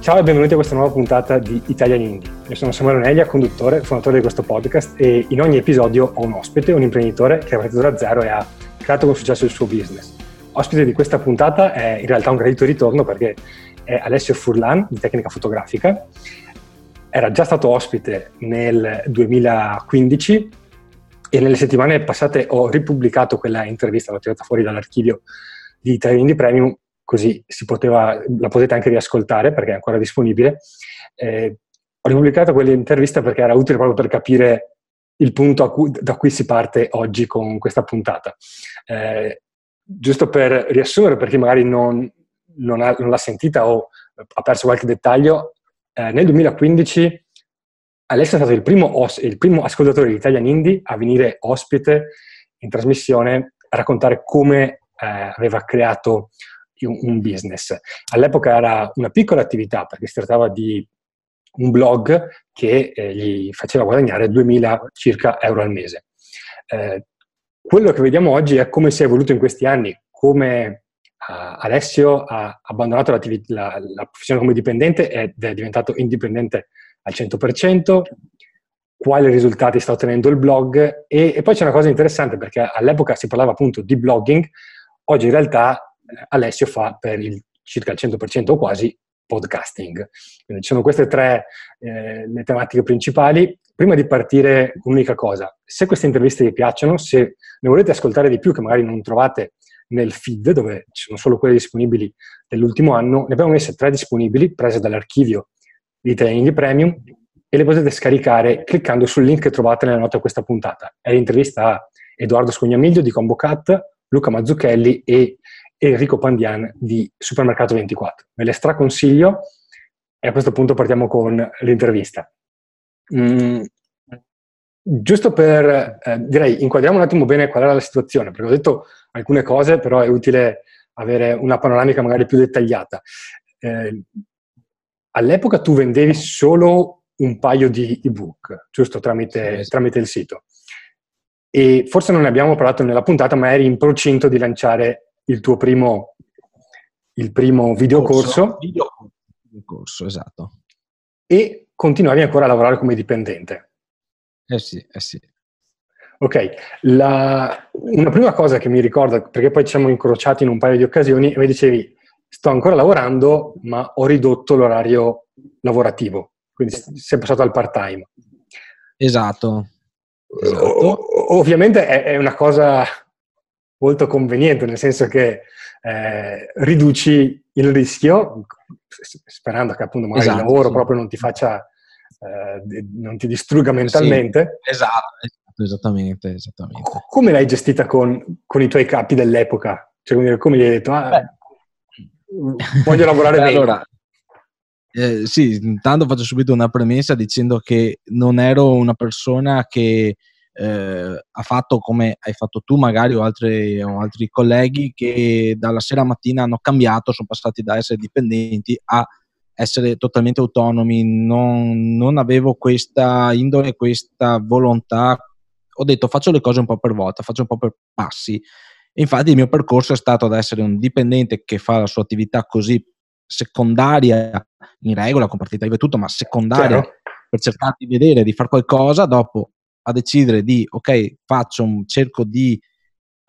Ciao e benvenuti a questa nuova puntata di Italian Indie. Io sono Samuele Oneglia, conduttore, fondatore di questo podcast e in ogni episodio ho un ospite, un imprenditore che è partito da zero e ha creato con successo il suo business. Ospite di questa puntata è in realtà un gradito ritorno perché è Alessio Furlan di Tecnica Fotografica. Era già stato ospite nel 2015 e nelle settimane passate ho ripubblicato quella intervista, l'ho tirata fuori dall'archivio di Italian Indie Premium così poteva, la potete anche riascoltare perché è ancora disponibile. Eh, ho ripubblicato quell'intervista perché era utile proprio per capire il punto cui, da cui si parte oggi con questa puntata. Eh, giusto per riassumere, per chi magari non, non, ha, non, l'ha sentita o ha perso qualche dettaglio, eh, nel 2015 Alessio è stato il primo, os- il primo ascoltatore di Italian Indie a venire ospite in trasmissione a raccontare come eh, aveva creato un business. All'epoca era una piccola attività perché si trattava di un blog che eh, gli faceva guadagnare 2000 circa euro al mese. Eh, quello che vediamo oggi è come si è evoluto in questi anni, come uh, Alessio ha abbandonato la, la, professione come dipendente ed è diventato indipendente al 100%, quali risultati sta ottenendo il blog e, e poi c'è una cosa interessante perché all'epoca si parlava appunto di blogging, oggi in realtà Alessio fa per il circa il 100% o quasi podcasting. Quindi sono queste tre eh, le tematiche principali. Prima di partire, un'unica cosa, se queste interviste vi piacciono, se ne volete ascoltare di più che magari non trovate nel feed, dove ci sono solo quelle disponibili dell'ultimo anno, ne abbiamo messe tre disponibili, prese dall'archivio di Training Premium, e le potete scaricare cliccando sul link che trovate nella nota di questa puntata. È l'intervista a Edoardo Scognamiglio di ComboCat, Luca Mazzucchelli e Enrico Pandian di Supermercato 24. Ve le straconsiglio e a questo punto partiamo con l'intervista. Mm, giusto per, eh, direi, inquadriamo un attimo bene qual era la situazione, perché ho detto alcune cose, però è utile avere una panoramica magari più dettagliata. Eh, all'epoca tu vendevi solo un paio di ebook, giusto, tramite, tramite il sito. E forse non ne abbiamo parlato nella puntata, ma eri in procinto di lanciare il tuo primo, il primo videocorso. Videocorso, esatto. E continuavi ancora a lavorare come dipendente. Eh sì, eh sì. Ok, la, una prima cosa che mi ricordo, perché poi ci siamo incrociati in un paio di occasioni e mi dicevi, sto ancora lavorando, ma ho ridotto l'orario lavorativo, quindi sei passato al part-time. Esatto. esatto. O, ovviamente è, è, una cosa molto conveniente, nel senso che eh, riduci il rischio, sperando che appunto magari esatto, il lavoro sì. proprio non ti faccia, eh, non ti distrugga mentalmente. Sì, esatto, esatto, esattamente, esattamente. Come l'hai gestita con, con, i tuoi capi dell'epoca? Cioè, come gli hai detto, ah, voglio lavorare bene? Allora, eh, sì, intanto faccio subito una premessa dicendo che non ero una persona che eh, ha fatto come hai fatto tu magari o altri, o altri colleghi che dalla sera mattina hanno cambiato, sono passati da essere dipendenti a essere totalmente autonomi, non, non avevo questa indole, questa volontà, ho detto faccio le cose un po' per volta, faccio un po' per passi. infatti il mio percorso è stato ad essere un dipendente che fa la sua attività così secondaria, in regola, con partita IVA e tutto, ma secondaria Chiaro. per cercare di vedere, di fare qualcosa, dopo a decidere di, ok, faccio un, cerco di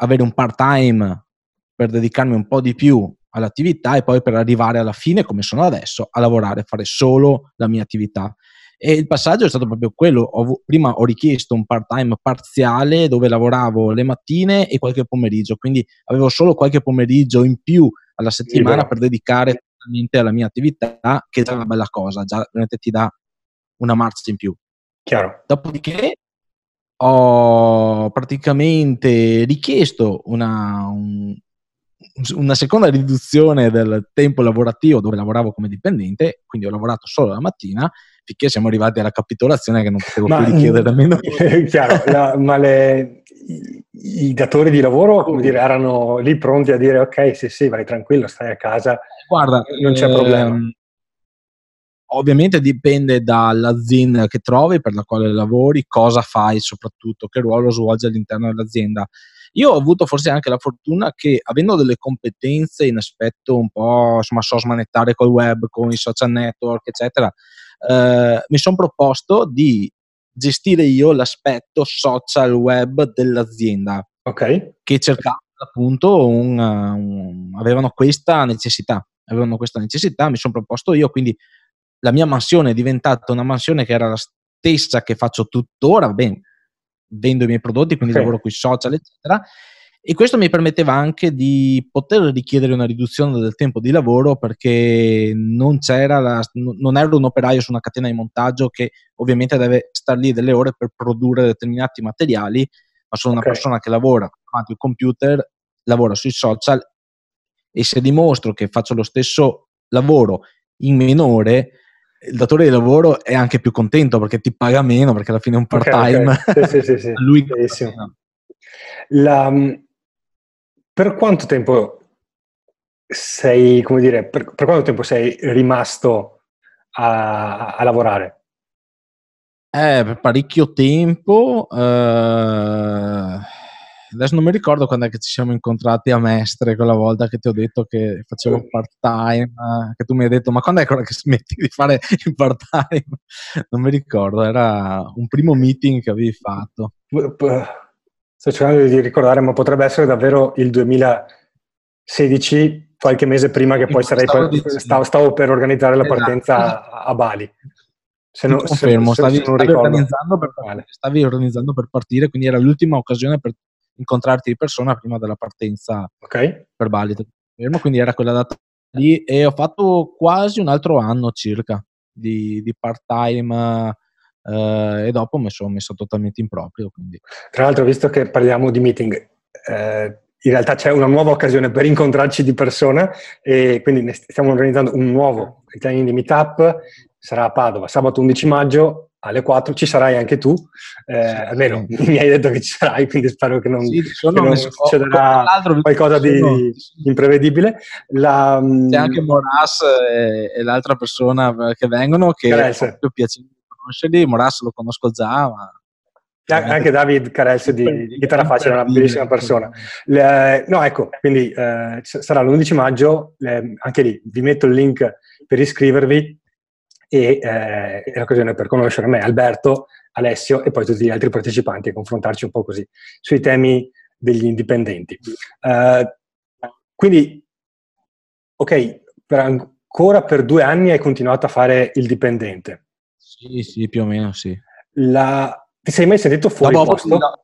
avere un part time per dedicarmi un po' di più all'attività e poi per arrivare alla fine, come sono adesso, a lavorare, a fare solo la mia attività. E il passaggio è stato proprio quello. Ho, prima ho richiesto un part time parziale dove lavoravo le mattine e qualche pomeriggio, quindi avevo solo qualche pomeriggio in più alla settimana per dedicare totalmente alla mia attività, che è già una bella cosa, già veramente ti dà una marcia in più. Chiaro. Dopodiché ho praticamente richiesto una, un, una seconda riduzione del tempo lavorativo dove lavoravo come dipendente, quindi ho lavorato solo la mattina, finché siamo arrivati alla capitolazione che non potevo ma, più richiedere nemmeno. Chiaro, la, ma le, i, i, datori di lavoro come dire, erano lì pronti a dire ok, sì, sì, vai tranquillo, stai a casa, Guarda, non c'è ehm, problema. Ovviamente dipende dall'azienda che trovi, per la quale lavori, cosa fai soprattutto, che ruolo svolgi all'interno dell'azienda. Io ho avuto forse anche la fortuna che avendo delle competenze in aspetto un po' insomma so smanettare col web, con i social network, eccetera, eh, mi sono proposto di gestire io l'aspetto social web dell'azienda. Ok. Che cercava appunto un, un, avevano questa necessità, avevano questa necessità, mi sono proposto io, quindi la mia mansione è diventata una mansione che era la stessa che faccio tuttora, ben, vendo i miei prodotti, quindi okay. lavoro con i social, eccetera. E questo mi permetteva anche di poter richiedere una riduzione del tempo di lavoro perché non c'era la, non ero un operaio su una catena di montaggio che ovviamente deve stare lì delle ore per produrre determinati materiali, ma sono okay. una persona che lavora davanti al computer, lavora sui social e se dimostro che faccio lo stesso lavoro in minore, il datore di lavoro è anche più contento perché ti paga meno perché alla fine è un part time. Okay, okay. Sì, sì, sì, Lui La, mm, per quanto tempo sei, come dire, per, per quanto tempo sei rimasto a, a lavorare? Eh, per parecchio tempo. Eh adesso non mi ricordo quando è che ci siamo incontrati a Mestre quella volta che ti ho detto che facevo part time, che tu mi hai detto ma quando è che smetti di fare il part time? Non mi ricordo, era un primo meeting che avevi fatto. Sto cercando di ricordare, ma potrebbe essere davvero il 2016, qualche mese prima che poi sarei stavo, stavo, stavo, per organizzare la esatto. partenza a Bali. Se non, confermo, se, stavi, se non stavi, organizzando per, stavi, organizzando per, partire, quindi era l'ultima occasione per incontrarti di persona prima della partenza okay. per Bali. Quindi era quella data lì e ho fatto quasi un altro anno circa di, di part time eh, e dopo mi sono messo totalmente in proprio. Quindi. Tra l'altro, visto che parliamo di meeting, eh, in realtà c'è una nuova occasione per incontrarci di persona e quindi stiamo organizzando un nuovo Italian di Meetup, sarà a Padova sabato 11 maggio alle 4 ci sarai anche tu, eh, sì, almeno sì. mi hai detto che ci sarai, quindi spero che non, sì, che non succederà qualcosa di, di, imprevedibile. La, C'è anche Moras e, e, l'altra persona che vengono che Carelse. ho più piacere di conoscerli, Moras lo conosco già, ma... Anche David Carels di, di Chitarra Facile è una bellissima persona. Le, no, ecco, quindi eh, sarà l'11 maggio, le, anche lì vi metto il link per iscrivervi e eh, è l'occasione per conoscere me, Alberto, Alessio e poi tutti gli altri partecipanti e confrontarci un po' così sui temi degli indipendenti. Uh, quindi, ok, per ancora per due anni hai continuato a fare il dipendente. Sì, sì, più o meno sì. La... Ti sei mai sentito fuori Dopo, posto? Da,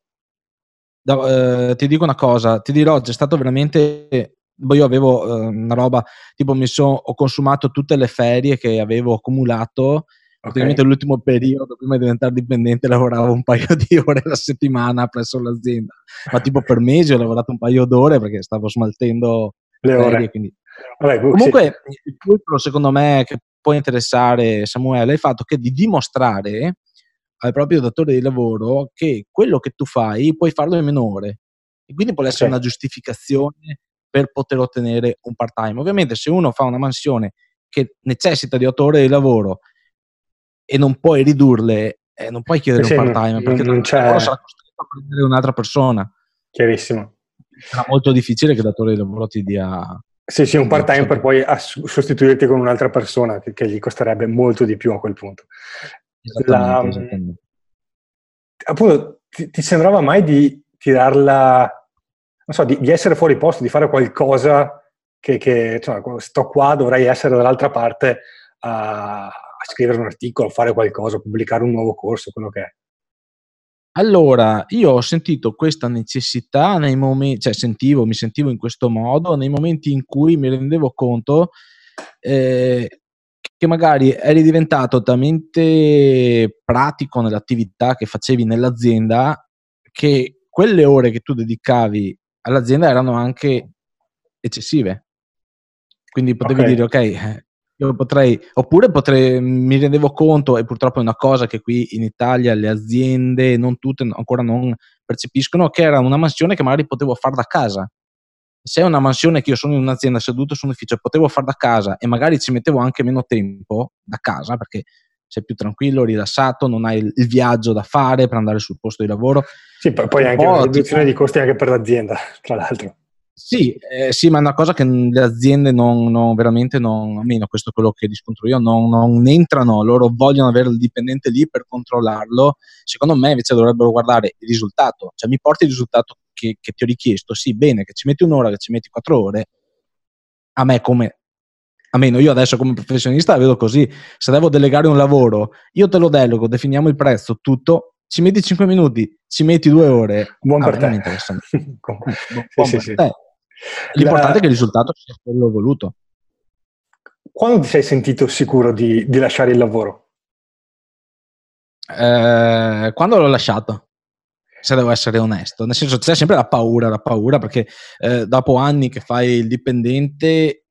da, uh, ti dico una cosa, ti dirò, c'è stato veramente io avevo uh, una roba tipo mi sono ho consumato tutte le ferie che avevo accumulato praticamente okay. l'ultimo periodo prima di diventare dipendente lavoravo un paio di ore alla settimana presso l'azienda ma tipo per mesi ho lavorato un paio d'ore perché stavo smaltendo le ferie, ore quindi... Vabbè, comunque sì. il punto secondo me che può interessare Samuele è il fatto che di dimostrare al proprio datore di lavoro che quello che tu fai puoi farlo in meno ore e quindi può essere okay. una giustificazione per poter ottenere un part time. Ovviamente se uno fa una mansione che necessita di otto ore di lavoro e non puoi ridurle, eh, non puoi chiedere sì, un part time perché non c'è... sarà costretto a prendere un'altra persona. Chiarissimo. Sarà molto difficile che il datore di lavoro ti dia... Sì, sì, un part time per poi sostituirti con un'altra persona che, che, gli costerebbe molto di più a quel punto. Esattamente, La, esattamente. Appunto, ti, ti sembrava mai di tirarla so, di, di, essere fuori posto, di fare qualcosa che, che insomma, sto qua, dovrei essere dall'altra parte a, a scrivere un articolo, fare qualcosa, pubblicare un nuovo corso, quello che è. Allora, io ho sentito questa necessità nei momenti, cioè sentivo, mi sentivo in questo modo nei momenti in cui mi rendevo conto eh, che magari eri diventato talmente pratico nell'attività che facevi nell'azienda che quelle ore che tu dedicavi all'azienda erano anche eccessive. Quindi potevi okay. dire, ok, eh, io potrei, oppure potrei, mi rendevo conto, e purtroppo è una cosa che qui in Italia le aziende, non tutte, ancora non percepiscono, che era una mansione che magari potevo fare da casa. Se è una mansione che io sono in un'azienda seduto su un ufficio, potevo fare da casa e magari ci mettevo anche meno tempo da casa, perché sei più tranquillo, rilassato, non hai il viaggio da fare per andare sul posto di lavoro. Sì, poi anche una riduzione tipo... di costi anche per l'azienda, tra l'altro. Sì, eh, sì, ma è una cosa che le aziende non, non veramente non, almeno questo è quello che riscontro io, non, non, entrano, loro vogliono avere il dipendente lì per controllarlo. Secondo me invece dovrebbero guardare il risultato, cioè mi porti il risultato che, che ti ho richiesto, sì, bene, che ci metti un'ora, che ci metti quattro ore, a me come almeno io adesso come professionista la vedo così, se devo delegare un lavoro, io te lo delego, definiamo il prezzo, tutto, ci metti 5 minuti, ci metti 2 ore, buon per te. buon, buon sì, per sì, te. L'importante La... è che il risultato sia quello voluto. Quando ti sei sentito sicuro di, di lasciare il lavoro? Eh, quando l'ho lasciato, se devo essere onesto. Nel senso, c'è sempre la paura, la paura perché eh, dopo anni che fai il dipendente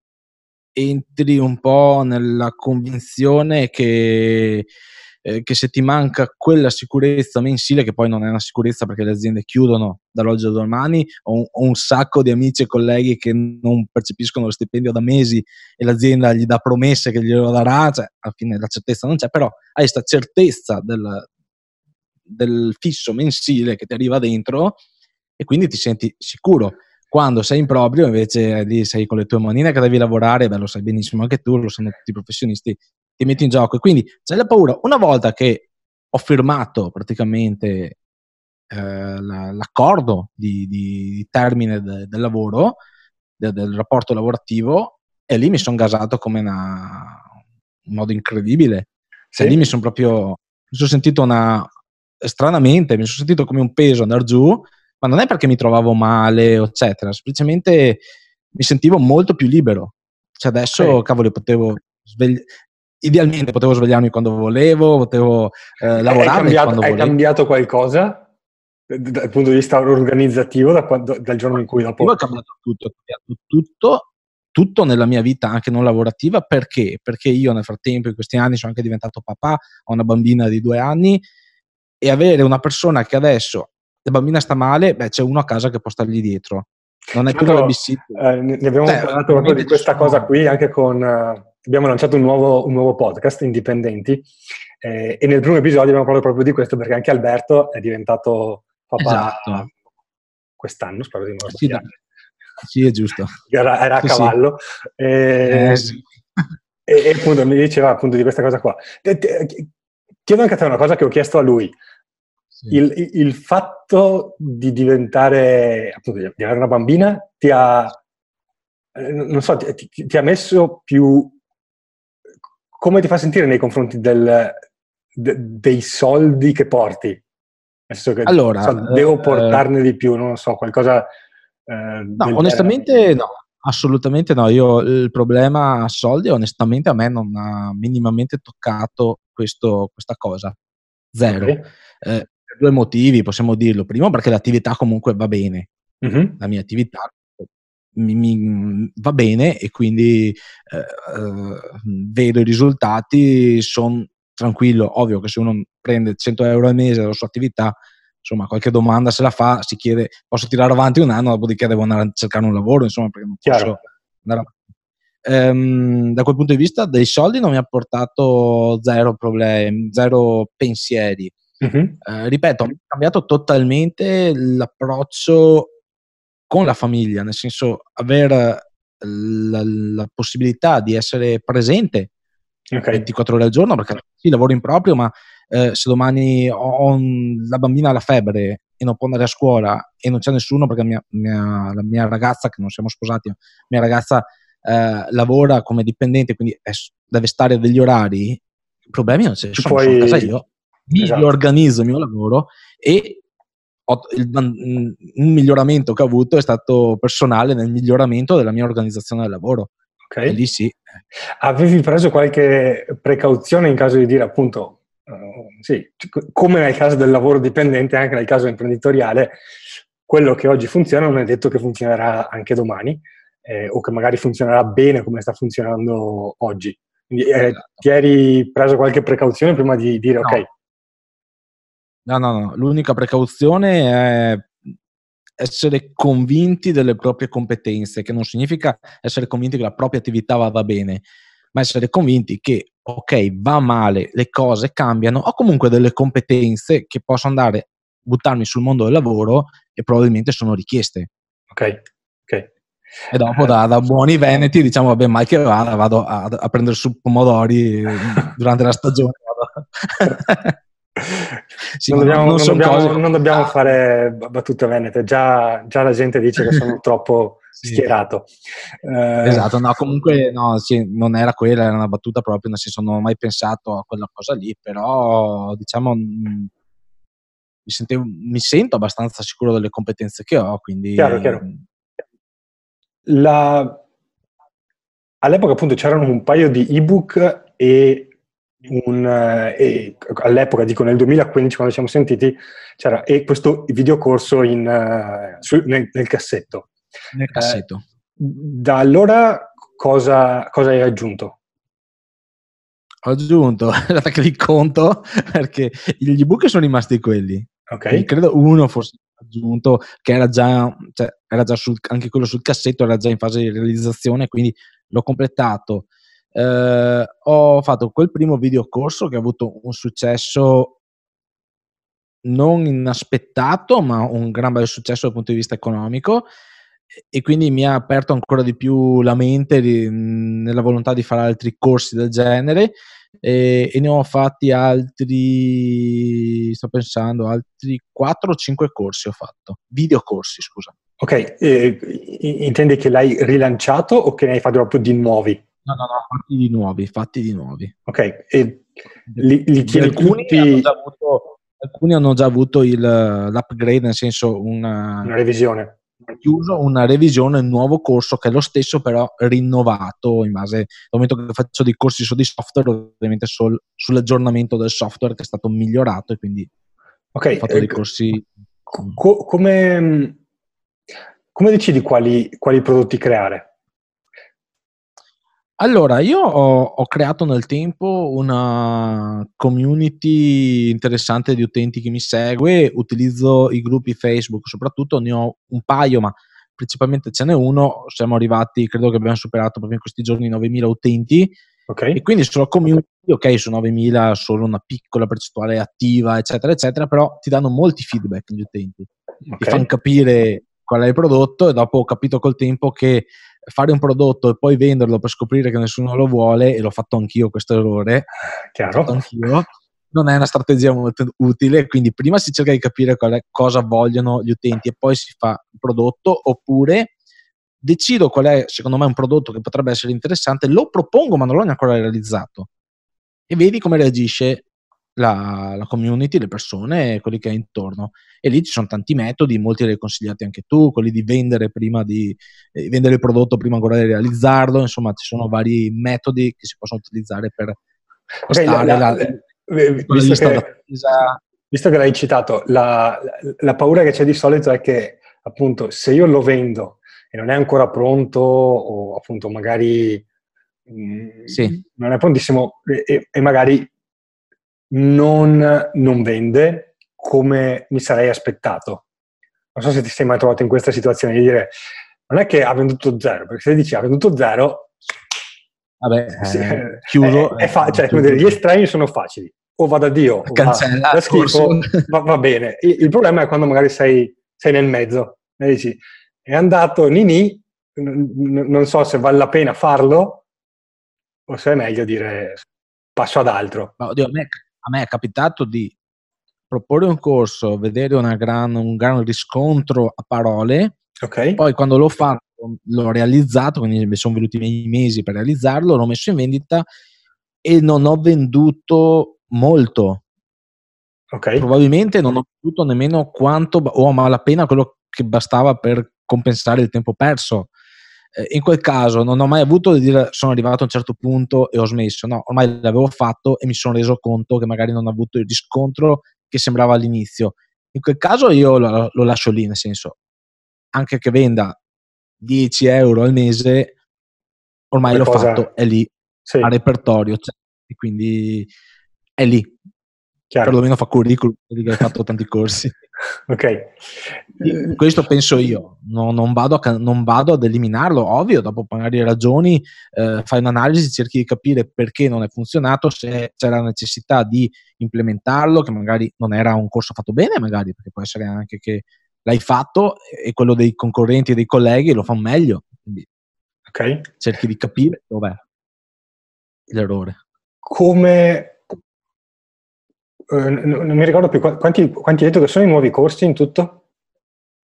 entri un po' nella convinzione che, eh, che, se ti manca quella sicurezza mensile, che poi non è una sicurezza perché le aziende chiudono dall'oggi al domani, ho un, ho un sacco di amici e colleghi che non percepiscono lo stipendio da mesi e l'azienda gli dà promesse che glielo darà, cioè alla fine la certezza non c'è, però hai questa certezza del, del fisso mensile che ti arriva dentro e quindi ti senti sicuro quando sei in proprio, invece lì sei con le tue manine che devi lavorare, beh, lo sai benissimo anche tu, lo sanno tutti i professionisti, ti metti in gioco. E quindi c'è la paura. Una volta che ho firmato praticamente eh, la, l'accordo di, di, di termine de, del lavoro, de, del rapporto lavorativo, e lì mi sono gasato come una, in modo incredibile. Sì. lì mi sono proprio, mi sono sentito una, stranamente, mi sono sentito come un peso andare giù ma non è perché mi trovavo male, eccetera, semplicemente mi sentivo molto più libero. Cioè adesso, okay. cavolo, potevo svegliare idealmente potevo svegliarmi quando volevo, potevo eh, lavorare hai cambiato, quando hai volevo. cambiato qualcosa dal punto di vista organizzativo da quando, dal giorno in cui dopo... Io ho cambiato tutto, ho cambiato tutto, tutto nella mia vita, anche non lavorativa, perché? Perché io nel frattempo, in questi anni, sono anche diventato papà, ho una bambina di due anni e avere una persona che adesso la bambina sta male, beh, c'è uno a casa che può stargli dietro. Non è più la. Eh, ne abbiamo Beh, parlato proprio di questa cosa qui anche con... Uh, abbiamo lanciato un nuovo, un nuovo podcast, Indipendenti, eh, e nel primo episodio abbiamo parlato proprio di questo perché anche Alberto è diventato papà esatto. quest'anno, spero di non sì, sì, è giusto. Era, era a sì, cavallo. Sì. E, eh, sì. e, e, appunto mi diceva appunto di questa cosa qua. Chiedo anche a te una cosa che ho chiesto a lui. Il, il, fatto di diventare, appunto, di avere una bambina ti ha, eh, non so, ti, ti, ha messo più, come ti fa sentire nei confronti del, de, dei soldi che porti? Che allora, so, devo eh, portarne eh, di più, non so, qualcosa... Eh, no, onestamente genere. no, assolutamente no. Io il problema soldi, onestamente, a me non ha minimamente toccato questo, questa cosa. Zero. Okay. Eh, due motivi, possiamo dirlo. Primo, perché l'attività comunque va bene. Uh-huh. La mia attività mi, mi, va bene e quindi eh, eh, vedo i risultati, sono tranquillo. Ovvio che se uno prende 100 euro al mese dalla sua attività, insomma, qualche domanda se la fa, si chiede, posso tirare avanti un anno, dopodiché devo andare a cercare un lavoro, insomma, perché non posso Chiaro. andare avanti. Um, da quel punto di vista, dei soldi non mi ha portato zero problemi, zero pensieri. Uh-huh. Eh, ripeto, ho cambiato totalmente l'approccio con la famiglia, nel senso avere la, la possibilità di essere presente okay. 24 ore al giorno, perché sì, lavoro in proprio, ma eh, se domani ho un, la bambina ha la febbre e non può andare a scuola e non c'è nessuno perché mia, mia, la mia ragazza, che non siamo sposati, la mia ragazza eh, lavora come dipendente, quindi è, deve stare degli orari, problemi non ci sono, puoi... sono a casa io mi esatto. organizzo il mio lavoro e ho, il, un miglioramento che ho avuto è stato personale nel miglioramento della mia organizzazione del lavoro. Ok. E lì sì. Avevi preso qualche precauzione in caso di dire appunto, uh, sì, come nel caso del lavoro dipendente, anche nel caso imprenditoriale, quello che oggi funziona non è detto che funzionerà anche domani eh, o che magari funzionerà bene come sta funzionando oggi. Quindi eh, esatto. ti eri preso qualche precauzione prima di dire no. ok, No, no, no. L'unica precauzione è essere convinti delle proprie competenze, che non significa essere convinti che la propria attività vada bene, ma essere convinti che, ok, va male, le cose cambiano, ho comunque delle competenze che posso andare a buttarmi sul mondo del lavoro e probabilmente sono richieste. Ok, ok. E dopo da, da, buoni veneti diciamo, vabbè, mai che vada, vado a, a prendere su pomodori durante la stagione. sì, non, dobbiamo, non, non, dobbiamo, non, dobbiamo, fare battute venete, già, già, la gente dice che sono troppo sì. schierato. Eh, esatto, no, comunque no, sì, non era quella, era una battuta proprio, nel senso non ho mai pensato a quella cosa lì, però diciamo mi, sentivo, mi sento abbastanza sicuro delle competenze che ho, quindi... Chiaro, chiaro. La... All'epoca appunto c'erano un paio di ebook e un, e all'epoca, dico nel 2015 quando ci siamo sentiti, c'era e questo videocorso in, uh, su, nel, nel, cassetto. Nel cassetto. Eh, da allora cosa, cosa hai aggiunto? Ho aggiunto, guarda che li conto, perché gli ebook sono rimasti quelli. Ok. credo uno fosse aggiunto che era già, cioè, era già sul, anche quello sul cassetto era già in fase di realizzazione, quindi l'ho completato. Eh, ho fatto quel primo videocorso che ha avuto un successo non inaspettato, ma un gran bel successo dal punto di vista economico e quindi mi ha aperto ancora di più la mente di, nella volontà di fare altri corsi del genere e, e, ne ho fatti altri, sto pensando, altri 4 o 5 corsi ho fatto, videocorsi scusa. Ok, eh, intendi che l'hai rilanciato o che ne hai fatto proprio di nuovi? No, no, no, fatti di nuovi, fatti di nuovi. Ok, e li, li tieni alcuni tutti... Hanno avuto, alcuni hanno già avuto il, l'upgrade, nel senso una... Una revisione. Chiuso una revisione, un nuovo corso che è lo stesso però rinnovato in base al momento che faccio dei corsi su di software, ovviamente sul, sull'aggiornamento del software che è stato migliorato e quindi okay, ho fatto dei corsi... Co- come, come decidi quali, quali prodotti creare? Allora, io ho, ho, creato nel tempo una community interessante di utenti che mi segue, utilizzo i gruppi Facebook, soprattutto ne ho un paio, ma principalmente ce n'è uno, siamo arrivati, credo che abbiamo superato proprio in questi giorni 9.000 utenti, okay. e quindi sulla community, ok, su 9.000 solo una piccola percentuale attiva, eccetera, eccetera, però ti danno molti feedback gli utenti, ti fanno capire qual è il prodotto e dopo ho capito col tempo che fare un prodotto e poi venderlo per scoprire che nessuno lo vuole, e l'ho fatto anch'io questo errore, Chiaro. anch'io, non è una strategia molto utile, quindi prima si cerca di capire cosa vogliono gli utenti e poi si fa il prodotto, oppure decido qual è secondo me un prodotto che potrebbe essere interessante, lo propongo ma non l'ho neanche ancora realizzato e vedi come reagisce la, la, community, le persone, quelli che hai intorno. E lì ci sono tanti metodi, molti li hai consigliati anche tu, quelli di vendere prima di eh, vendere il prodotto prima ancora di realizzarlo, insomma ci sono vari metodi che si possono utilizzare per okay, la, la, la, visto, che, visto che l'hai citato, la, la paura che c'è di solito è che appunto se io lo vendo e non è ancora pronto o appunto magari mm, sì. non è prontissimo e, e magari non, non vende come mi sarei aspettato. Non so se ti sei mai trovato in questa situazione di dire non è che ha venduto zero, perché se dici ha venduto zero, Vabbè, sì, eh, chiuso. È, è fa- cioè, dire, gli estremi sono facili. O va da Dio, Cancella, va da schifo, va, va, bene. Il, il, problema è quando magari sei, sei nel mezzo e dici è andato Nini, n- non so se vale la pena farlo o se è meglio dire passo ad altro. Ma oddio, a me a me è capitato di proporre un corso, vedere gran, un gran riscontro a parole, okay. poi quando l'ho fatto, l'ho realizzato, quindi mi sono venuti i mesi per realizzarlo, l'ho messo in vendita e non ho venduto molto. Okay. Probabilmente non ho venduto nemmeno quanto o a malapena quello che bastava per compensare il tempo perso in quel caso non ho mai avuto di dire sono arrivato a un certo punto e ho smesso, no, ormai l'avevo fatto e mi sono reso conto che magari non ho avuto il riscontro che sembrava all'inizio. In quel caso io lo, lo lascio lì, nel senso, anche che venda 10 euro al mese, ormai l'ho cosa... fatto, è lì, sì. a repertorio, cioè, e quindi è lì. Chiaro. Perlomeno fa curriculum, che hai fatto tanti corsi. ok. Questo penso io, no, non, vado a, non, vado ad eliminarlo, ovvio, dopo magari ragioni, eh, fai un'analisi, cerchi di capire perché non è funzionato, se c'è la necessità di implementarlo, che magari non era un corso fatto bene, magari, perché può essere anche che l'hai fatto e quello dei concorrenti e dei colleghi lo fa meglio. Quindi okay. cerchi di capire dov'è l'errore. Come eh, non mi ricordo più quanti, quanti hai detto che sono i nuovi corsi in tutto?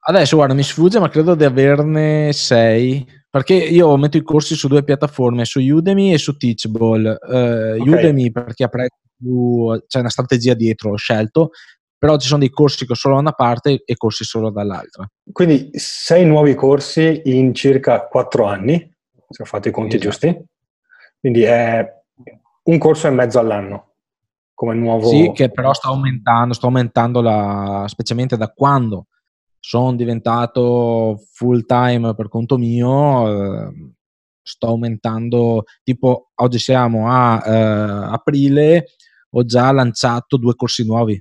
Adesso guarda, mi sfugge, ma credo di averne sei. Perché io metto i corsi su due piattaforme, su Udemy e su Teachable. Uh, okay. Udemy perché più, c'è una strategia dietro, ho scelto, però ci sono dei corsi che solo da una parte e corsi solo dall'altra. Quindi sei nuovi corsi in circa quattro anni, se ho fatto i conti esatto. giusti. Quindi è un corso e mezzo all'anno come nuovo... Sì, che però sta aumentando, sta aumentando la, specialmente da quando sono diventato full time per conto mio, eh, sto aumentando, tipo oggi siamo a eh, aprile, ho già lanciato due corsi nuovi.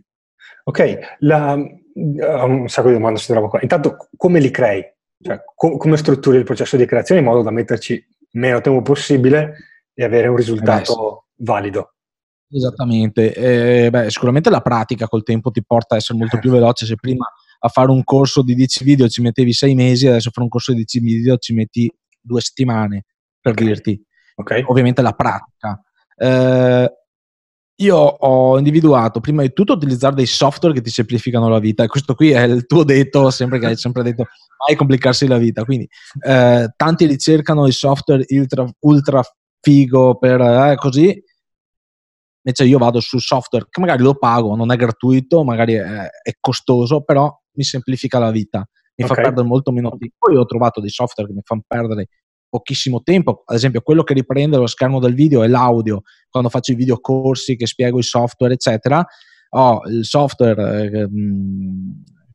Ok, la, ho un sacco di domande si trova qua. Intanto come li crei? Cioè, com- come strutturi il processo di creazione in modo da metterci meno tempo possibile e avere un risultato eh beh, sì. valido? Esattamente, eh, beh, sicuramente la pratica col tempo ti porta a essere molto più veloce. Se prima a fare un corso di 10 video ci mettevi 6 mesi, adesso a fare un corso di 10 video ci metti due settimane per okay. dirti. Okay. Ovviamente la pratica. Eh, io ho individuato prima di tutto utilizzare dei software che ti semplificano la vita. E questo qui è il tuo detto, sempre che hai sempre detto mai complicarsi la vita. Quindi eh, tanti ricercano il software ultra, ultra figo per eh, così Invece io vado sul software che magari lo pago, non è gratuito, magari è, è costoso, però mi semplifica la vita, mi okay. fa perdere molto meno tempo. Poi ho trovato dei software che mi fanno perdere pochissimo tempo, ad esempio quello che riprende lo schermo del video è l'audio, quando faccio i video corsi che spiego il software, eccetera, ho il software eh,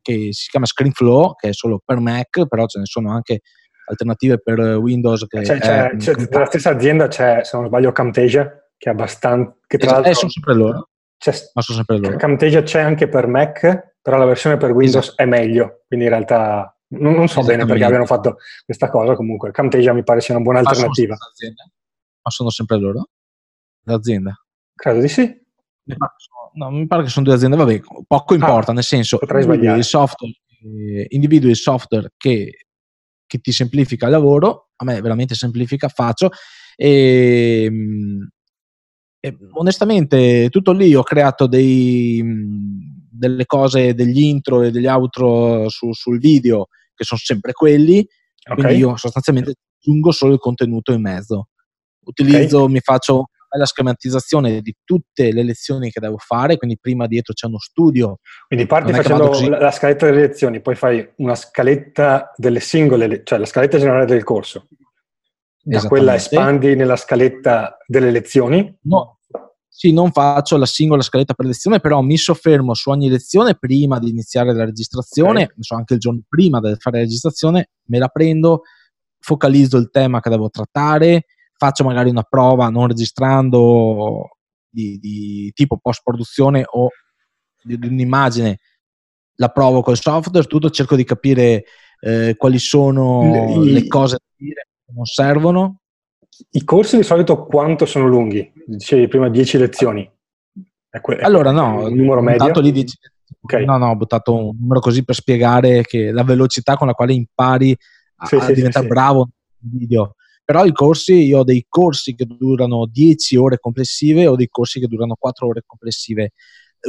che si chiama ScreenFlow, che è solo per Mac, però ce ne sono anche alternative per Windows. Che c'è, c'è, c'è, nella stessa azienda c'è, se non sbaglio, Camtasia, che è abbastanza... Che tra esatto, sono sempre loro. ma sono sempre loro. Camtasia c'è anche per Mac, però la versione per Windows esatto. è meglio, quindi in realtà non, non so bene perché abbiano fatto questa cosa, comunque Camtasia mi pare sia una buona alternativa. Sono ma sono sempre loro? L'azienda? Credo di sì. Mi pare, no, mi pare che sono due aziende, vabbè, poco ah, importa, nel senso, individui il software, eh, individui il software che, che, ti semplifica il lavoro, a me veramente semplifica, faccio, e, ehm, e onestamente tutto lì ho creato dei, delle cose, degli intro e degli outro su, sul video che sono sempre quelli, okay. quindi io sostanzialmente aggiungo solo il contenuto in mezzo. Utilizzo, okay. mi faccio la schematizzazione di tutte le lezioni che devo fare, quindi prima dietro c'è uno studio. Quindi parti facendo la scaletta delle lezioni, poi fai una scaletta delle singole, cioè la scaletta generale del corso. Da quella espandi nella scaletta delle lezioni? No, sì, non faccio la singola scaletta per lezione, però mi soffermo su ogni lezione prima di iniziare la registrazione, okay. so anche il giorno prima di fare la registrazione, me la prendo, focalizzo il tema che devo trattare, faccio magari una prova non registrando di, di tipo post produzione o di, di, un'immagine, la provo col software, tutto cerco di capire eh, quali sono le, le cose da dire che non servono i corsi di solito quanto sono lunghi? Dicevi prima 10 lezioni. È que- allora no, il numero medio? Lì 10... okay. No, no, ho buttato un numero così per spiegare che la velocità con la quale impari a, sì, a sì, diventare sì, bravo in video. Però i corsi, io ho dei corsi che durano 10 ore complessive o dei corsi che durano 4 ore complessive.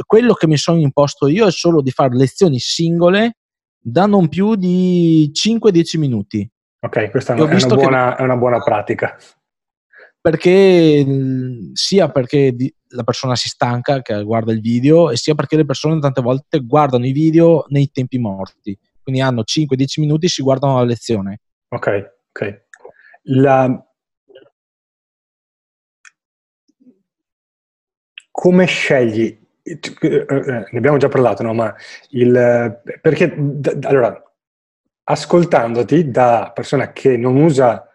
Quello che mi sono imposto io è solo di fare lezioni singole da non più di 5-10 minuti. Ok, questa è una, buona, che... è una buona pratica perché sia perché la persona si stanca che guarda il video e sia perché le persone tante volte guardano i video nei tempi morti. Quindi hanno 5-10 minuti e si guardano la lezione. Ok ok. La... come scegli? Eh, eh, ne abbiamo già parlato no? Ma il perché allora ascoltandoti da persona che non usa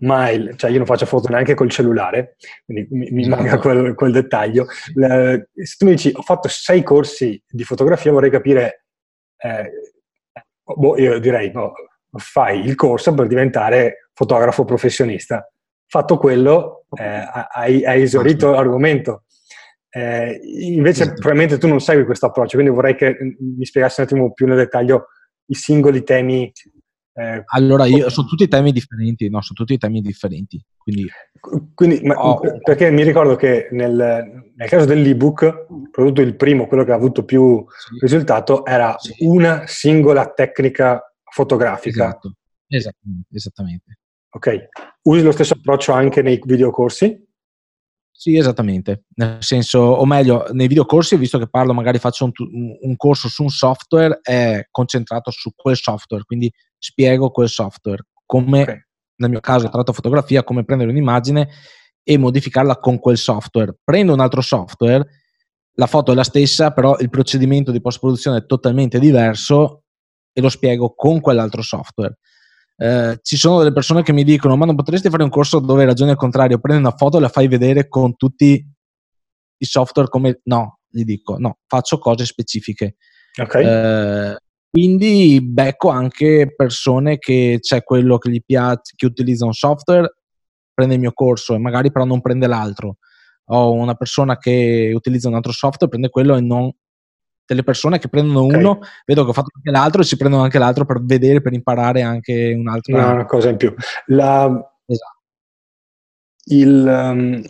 mai, cioè io non faccio foto neanche col cellulare, quindi mi, mi manca quel, quel dettaglio. Le, se tu mi dici ho fatto sei corsi di fotografia, vorrei capire eh, boh, io direi no, fai il corso per diventare fotografo professionista. Fatto quello, eh, hai, hai, esaurito l'argomento. Eh, invece, probabilmente tu non segui questo approccio, quindi vorrei che mi spiegassi un attimo più nel dettaglio i singoli temi eh, allora, io, sono tutti temi differenti, no, sono tutti temi differenti. Quindi, quindi ma, oh, perché mi ricordo che nel, nel, caso dell'ebook, prodotto il primo, quello che ha avuto più sì. risultato, era sì. una singola tecnica fotografica. Esatto, esattamente, esattamente. Ok, usi lo stesso approccio anche nei videocorsi? Sì, esattamente. Nel senso, o meglio, nei videocorsi, visto che parlo, magari faccio un, un corso su un software, è concentrato su quel software, quindi spiego quel software, come okay. nel mio caso tratto fotografia, come prendere un'immagine e modificarla con quel software. Prendo un altro software, la foto è la stessa, però il procedimento di post produzione è totalmente diverso e lo spiego con quell'altro software. Eh, ci sono delle persone che mi dicono: Ma non potresti fare un corso dove ragioni al contrario, prendi una foto e la fai vedere con tutti i software come. No, gli dico, no, faccio cose specifiche. Okay. Eh, quindi becco anche persone che c'è quello che gli piace, che utilizza un software, prende il mio corso e magari però non prende l'altro. Ho una persona che utilizza un altro software, prende quello e non delle persone che prendono okay. uno, vedo che ho fatto anche l'altro e si prendono anche l'altro per vedere, per imparare anche un altro. No, una cosa in più. La, esatto. Il, um,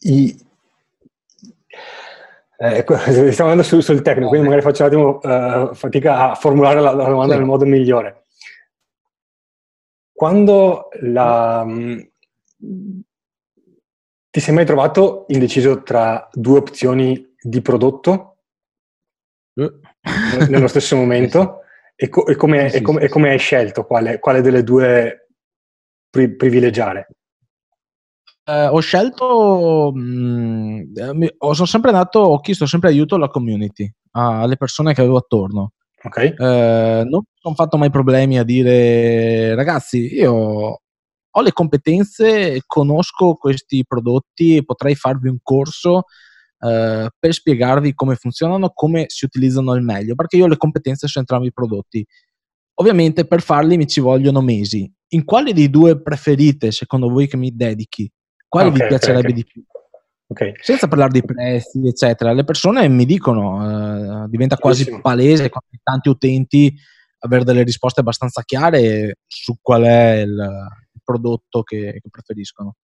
i, eh, stiamo andando sul, sul tecnico, quindi magari faccio un attimo uh, fatica a formulare la, la domanda sì. nel modo migliore. Quando la, um, ti sei mai trovato indeciso tra due opzioni di prodotto uh. nello stesso momento? E, co- e, come, sì, e, com- sì. e, come, hai scelto quale, quale delle due pri- privilegiare? Eh, ho scelto, mh, mm, ho, sono sempre andato, ho chiesto sempre aiuto alla community, alle persone che avevo attorno. Okay. Eh, non sono fatto mai problemi a dire ragazzi, io ho le competenze, conosco questi prodotti, potrei farvi un corso eh, per spiegarvi come funzionano, come si utilizzano al meglio, perché io ho le competenze su entrambi i prodotti. Ovviamente per farli mi ci vogliono mesi. In quale dei due preferite, secondo voi, che mi dedichi? Quale okay, vi piacerebbe okay, di più? Okay. Senza parlare di prezzi, eccetera, le persone mi dicono, eh, diventa quasi palese con tanti utenti avere delle risposte abbastanza chiare su qual è il, prodotto che, che preferiscono.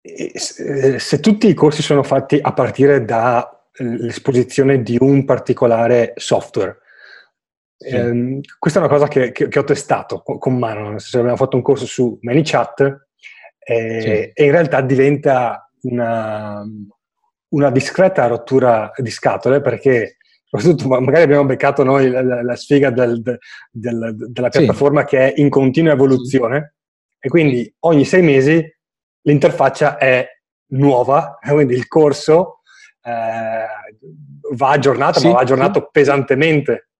Se, se tutti i corsi sono fatti a partire dall'esposizione di un particolare software, sì. ehm, questa è una cosa che, che, che ho testato con, con, mano, nel senso abbiamo fatto un corso su ManyChat eh, sì. e in realtà diventa una, una discreta rottura di scatole perché soprattutto magari abbiamo beccato noi la, la, la sfiga del, del, del, della piattaforma sì. che è in continua evoluzione e quindi ogni sei mesi l'interfaccia è nuova, quindi il corso eh, va aggiornato, sì, ma va aggiornato pesantemente.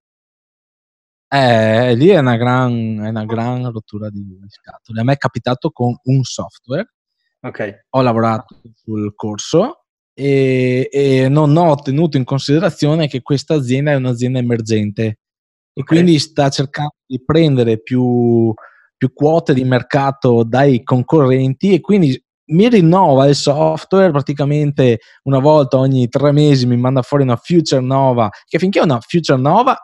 Eh, lì è una, gran, è una gran rottura di scatole. A me è capitato con un software. Okay. Ho lavorato sul corso e, e, non ho tenuto in considerazione che questa azienda è un'azienda emergente e okay. quindi sta cercando di prendere più, più quote di mercato dai concorrenti e quindi mi rinnova il software praticamente una volta ogni tre mesi mi manda fuori una future nova che finché è una future nova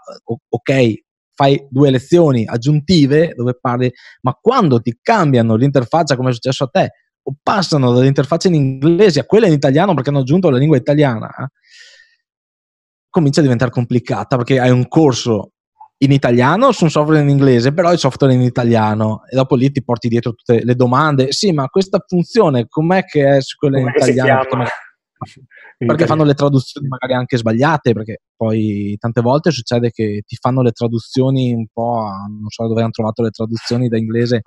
ok fai due lezioni aggiuntive dove parli ma quando ti cambiano l'interfaccia come è successo a te o passano dall'interfaccia in inglese a quella in italiano perché hanno aggiunto la lingua italiana comincia a diventare complicata perché hai un corso in italiano su un software in inglese, però il software in italiano e dopo lì ti porti dietro tutte le domande. Sì, ma questa funzione com'è che è su quella in italiano? Perché, fanno le traduzioni magari anche sbagliate, perché poi tante volte succede che ti fanno le traduzioni un po', a, non so dove hanno trovato le traduzioni da inglese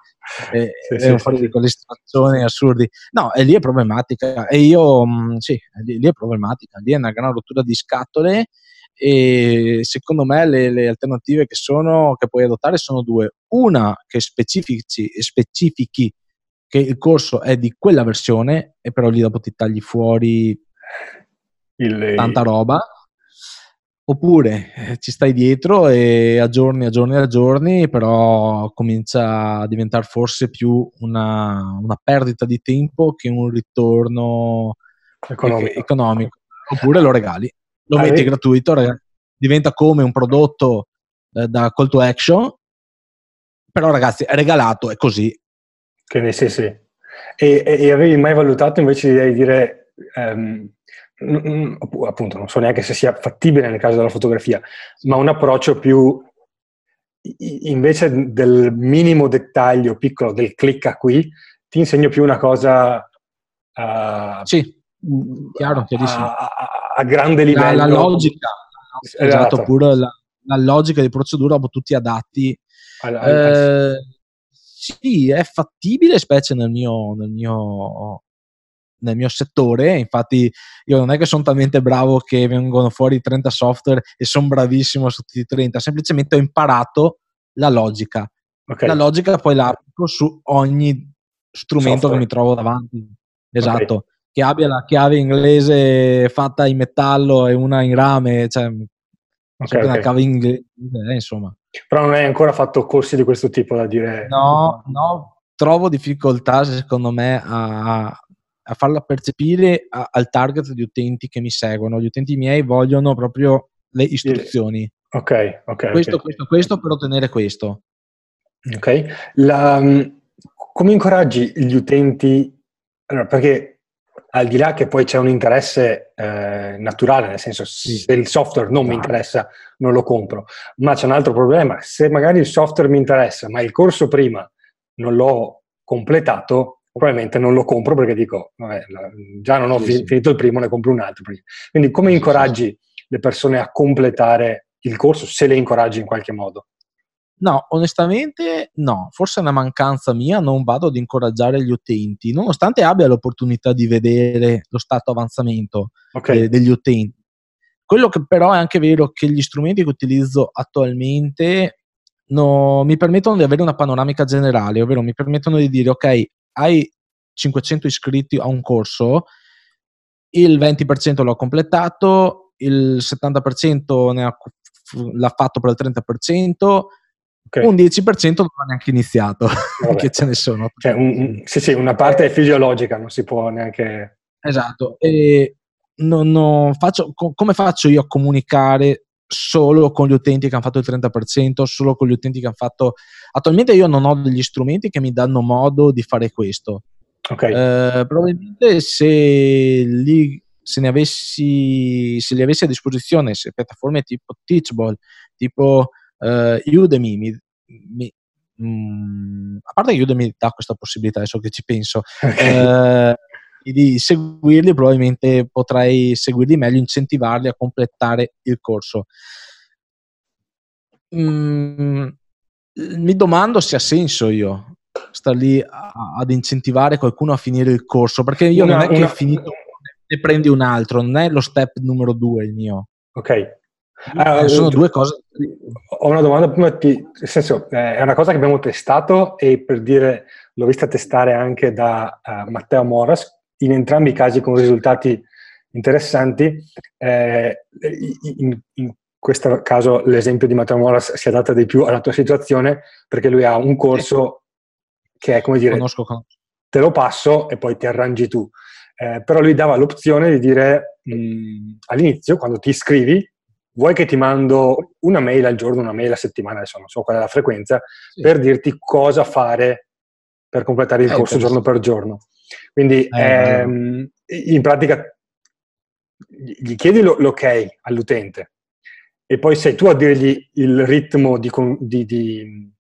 e, sì, sì, fuori sì. di quelle situazioni assurdi. No, e lì è problematica. E io, mh, sì, lì, lì è problematica, lì è una gran rottura di scatole e secondo me le, le, alternative che, sono, che puoi adottare sono due. Una che specifici, specifichi che il corso è di quella versione e però lì dopo ti tagli fuori il, tanta roba oppure eh, ci stai dietro e aggiorni, aggiorni, aggiorni, però comincia a diventare forse più una, una perdita di tempo che un ritorno economico. Economico. Oppure lo regali, lo ah, metti vedi? gratuito, ragazzi. diventa come un prodotto eh, da call to action, però ragazzi è regalato, è così. Che ne sì, sì. E, e, e avevi mai valutato invece di dire... Um, appunto non so neanche se sia fattibile nel caso della fotografia, ma un approccio più invece del minimo dettaglio piccolo del clicca qui, ti insegno più una cosa uh, sì, chiaro, a, a, a, grande livello. La, la logica, esatto, esatto pure la, la, logica di procedura, tutti adatti. All, all, eh, sì, è fattibile, specie nel mio, nel mio nel mio settore, infatti io non è che sono talmente bravo che vengono fuori 30 software e sono bravissimo su tutti i 30, semplicemente ho imparato la logica. Okay. La logica poi la applico su ogni strumento software. che mi trovo davanti. Esatto. Okay. Che abbia la chiave inglese fatta in metallo e una in rame, cioè okay, una chiave inglese, eh, insomma. Però non hai ancora fatto corsi di questo tipo da dire... No, no, trovo difficoltà secondo me a, a farla percepire a, al target di utenti che mi seguono. Gli utenti miei vogliono proprio le istruzioni. Ok, ok. Questo, okay. questo, questo per ottenere questo. Ok. La, mm, come incoraggi gli utenti? Allora, perché al di là che poi c'è un interesse eh, naturale, nel senso se il software non mi interessa non lo compro, ma c'è un altro problema, se magari il software mi interessa ma il corso prima non l'ho completato, probabilmente non lo compro perché dico, vabbè, già non ho finito il primo, ne compro un altro. Prima. Quindi come incoraggi le persone a completare il corso, se le incoraggi in qualche modo? No, onestamente no, forse è una mancanza mia, non vado ad incoraggiare gli utenti, nonostante abbia l'opportunità di vedere lo stato avanzamento okay. de- degli utenti. Quello che però è anche vero che gli strumenti che utilizzo attualmente no, mi permettono di avere una panoramica generale, ovvero mi permettono di dire ok, hai 500 iscritti a un corso, il 20% l'ho completato, il 70% ne ha, l'ha fatto per il 30%, okay. un 10% non ha neanche iniziato, che ce ne sono. Cioè, un, sì, sì, una parte è fisiologica, non si può neanche... Esatto, e non, non faccio, co- come faccio io a comunicare solo con gli utenti che hanno fatto il 30%, solo con gli utenti che hanno fatto... Attualmente io non ho degli strumenti che mi danno modo di fare questo. Okay. Eh, probabilmente se li, se, ne avessi, se li avessi a disposizione, se piattaforme tipo Teachable, tipo uh, Udemy, mi, mi, mh, mm, a parte che Udemy dà questa possibilità, adesso che ci penso, eh, di seguirli, probabilmente potrei seguirli meglio, incentivarli a completare il corso. Mm, mi domando se ha senso io star lì a, ad incentivare qualcuno a finire il corso, perché io una, non è che una... finito ne prendi un altro, non è lo step numero due il mio. Ok. Uh, sono due cose. Ho una domanda prima, ti, nel senso, eh, è una cosa che abbiamo testato e per dire l'ho vista testare anche da uh, Matteo Moras, in entrambi i casi con risultati interessanti. Eh, in, in, questo caso l'esempio di Matteo Moras si adatta di più alla tua situazione perché lui ha un corso che è come dire, conosco, conosco. te lo passo e poi ti arrangi tu. Eh, però lui dava l'opzione di dire mh, all'inizio, quando ti iscrivi, vuoi che ti mando una mail al giorno, una mail a settimana, adesso non so qual è la frequenza, sì. per dirti cosa fare per completare il eh, corso giorno per giorno. Quindi eh, ehm, in pratica gli chiedi l'ok all'utente e poi sei tu a dirgli il ritmo di, di, di,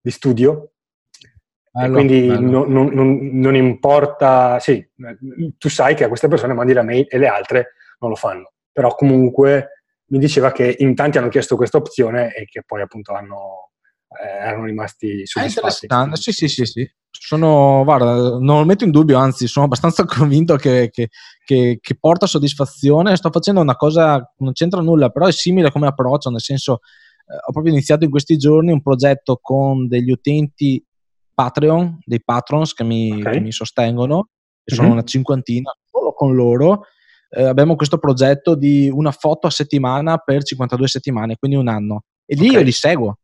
di studio. Bello, quindi non, non, non, importa, sì, tu sai che a queste persone mandi la mail e le altre non lo fanno, però comunque mi diceva che in tanti hanno chiesto questa opzione e che poi appunto hanno, eh, erano rimasti soddisfatti. È sì, sì, sì, sì. Sono, guarda, non lo metto in dubbio, anzi sono abbastanza convinto che, che, che, che, porta soddisfazione. Sto facendo una cosa, non c'entra nulla, però è simile come approccio, nel senso eh, ho proprio iniziato in questi giorni un progetto con degli utenti Patreon, dei patrons che mi, okay. mi sostengono, che sono mm-hmm. una cinquantina, solo con loro, eh, abbiamo questo progetto di una foto a settimana per 52 settimane, quindi un anno. E lì okay. io li seguo.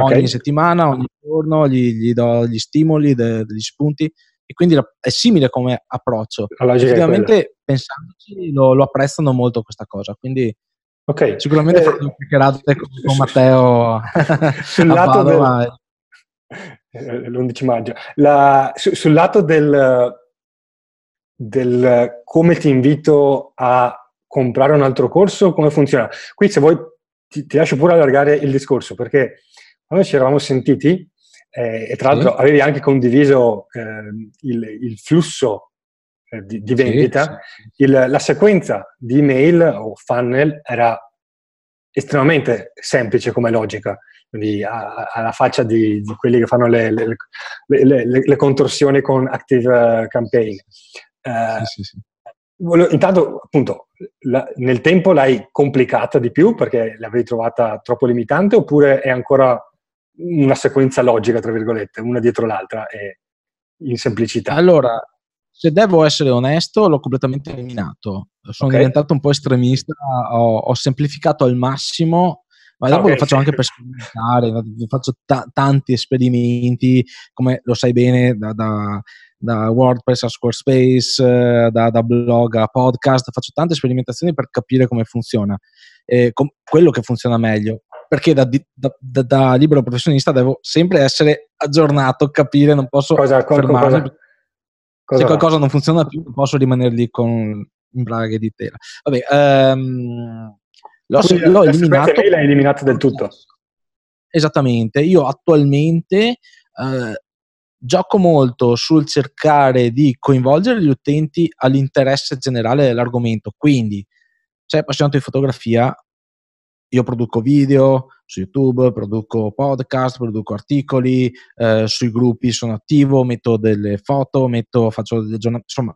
Ogni okay. settimana, ogni giorno gli, gli do gli stimoli, de, degli spunti e quindi è simile come approccio. Effettivamente, pensandoci, lo, lo, apprezzano molto questa cosa. Quindi okay. sicuramente eh, farò due chiacchierate con, con Matteo sul lato del, eh, l'11 maggio. La, su, sul lato del, del come ti invito a comprare un altro corso, come funziona? Qui se vuoi ti, ti lascio pure allargare il discorso perché quando ci eravamo sentiti eh, e tra l'altro sì. avevi anche condiviso eh, il, il, flusso eh, di, di, vendita, sì, sì. Il, la sequenza di email o funnel era estremamente semplice come logica quindi alla faccia di, di, quelli che fanno le, le, le, le contorsioni con Active Campaign. Eh, sì, sì, sì. Intanto, appunto, la, nel tempo l'hai complicata di più perché l'avevi trovata troppo limitante oppure è ancora una sequenza logica, tra virgolette, una dietro l'altra e in semplicità? Allora, se devo essere onesto, l'ho completamente eliminato. Sono okay. diventato un po' estremista, ho, ho semplificato al massimo ma dopo okay. lo faccio anche per sperimentare, faccio t- tanti esperimenti, come lo sai bene, da, da, da WordPress a Squarespace, eh, da, da, blog a podcast, faccio tante sperimentazioni per capire come funziona, eh, com- quello che funziona meglio, perché da, da, da, libero professionista devo sempre essere aggiornato, capire, non posso cosa, fermarmi. Cosa, cosa Se qualcosa non funziona più, non posso rimanere lì con in braghe di tela. Vabbè, um, L'ho, Quindi, l'ho eliminato. L'hai eliminato del tutto. Esattamente. Io attualmente eh, gioco molto sul cercare di coinvolgere gli utenti all'interesse generale dell'argomento. Quindi, sei appassionato di fotografia, io produco video su YouTube, produco podcast, produco articoli, eh, sui gruppi sono attivo, metto delle foto, metto, faccio delle giornate, insomma,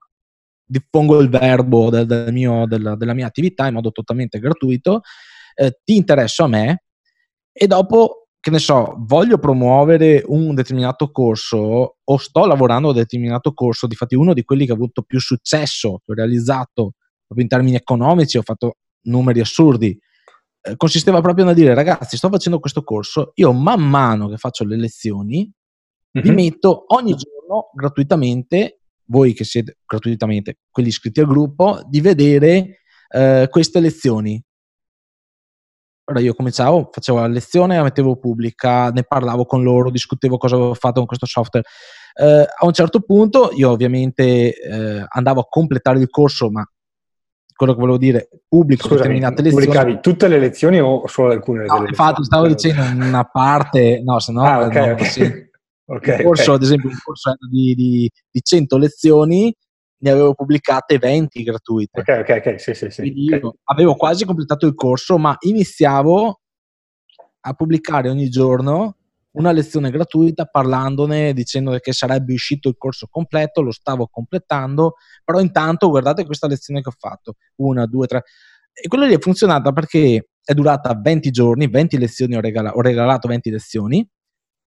diffongo il verbo del, del mio, del, della mia attività in modo totalmente gratuito, eh, ti interesso a me e dopo, che ne so, voglio promuovere un determinato corso o sto lavorando a un determinato corso, difatti uno di quelli che ha avuto più successo, che ho realizzato proprio in termini economici, ho fatto numeri assurdi, eh, consisteva proprio nel dire ragazzi sto facendo questo corso, io man mano che faccio le lezioni mm-hmm. vi metto ogni giorno gratuitamente voi che siete gratuitamente, quelli iscritti al gruppo, di vedere eh, queste lezioni. Allora io cominciavo, facevo la lezione, la mettevo pubblica, ne parlavo con loro, discutevo cosa avevo fatto con questo software. Eh, a un certo punto io ovviamente eh, andavo a completare il corso, ma quello che volevo dire, pubblico Scusami, determinate lezioni. Pubblicavi tutte le lezioni o solo alcune? No, infatti stavo dicendo una parte, no, se no... Ah, okay, no, okay. Sì. Okay, un corso, okay. ad esempio, un corso di, di, di, 100 lezioni, ne avevo pubblicate 20 gratuite. Ok, ok, ok, sì, sì, sì. Okay. Io avevo quasi completato il corso, ma iniziavo a pubblicare ogni giorno una lezione gratuita parlandone, dicendo che sarebbe uscito il corso completo, lo stavo completando, però intanto guardate questa lezione che ho fatto, una, due, tre. E quello lì è funzionata perché è durata 20 giorni, 20 lezioni ho, regala- ho regalato 20 lezioni,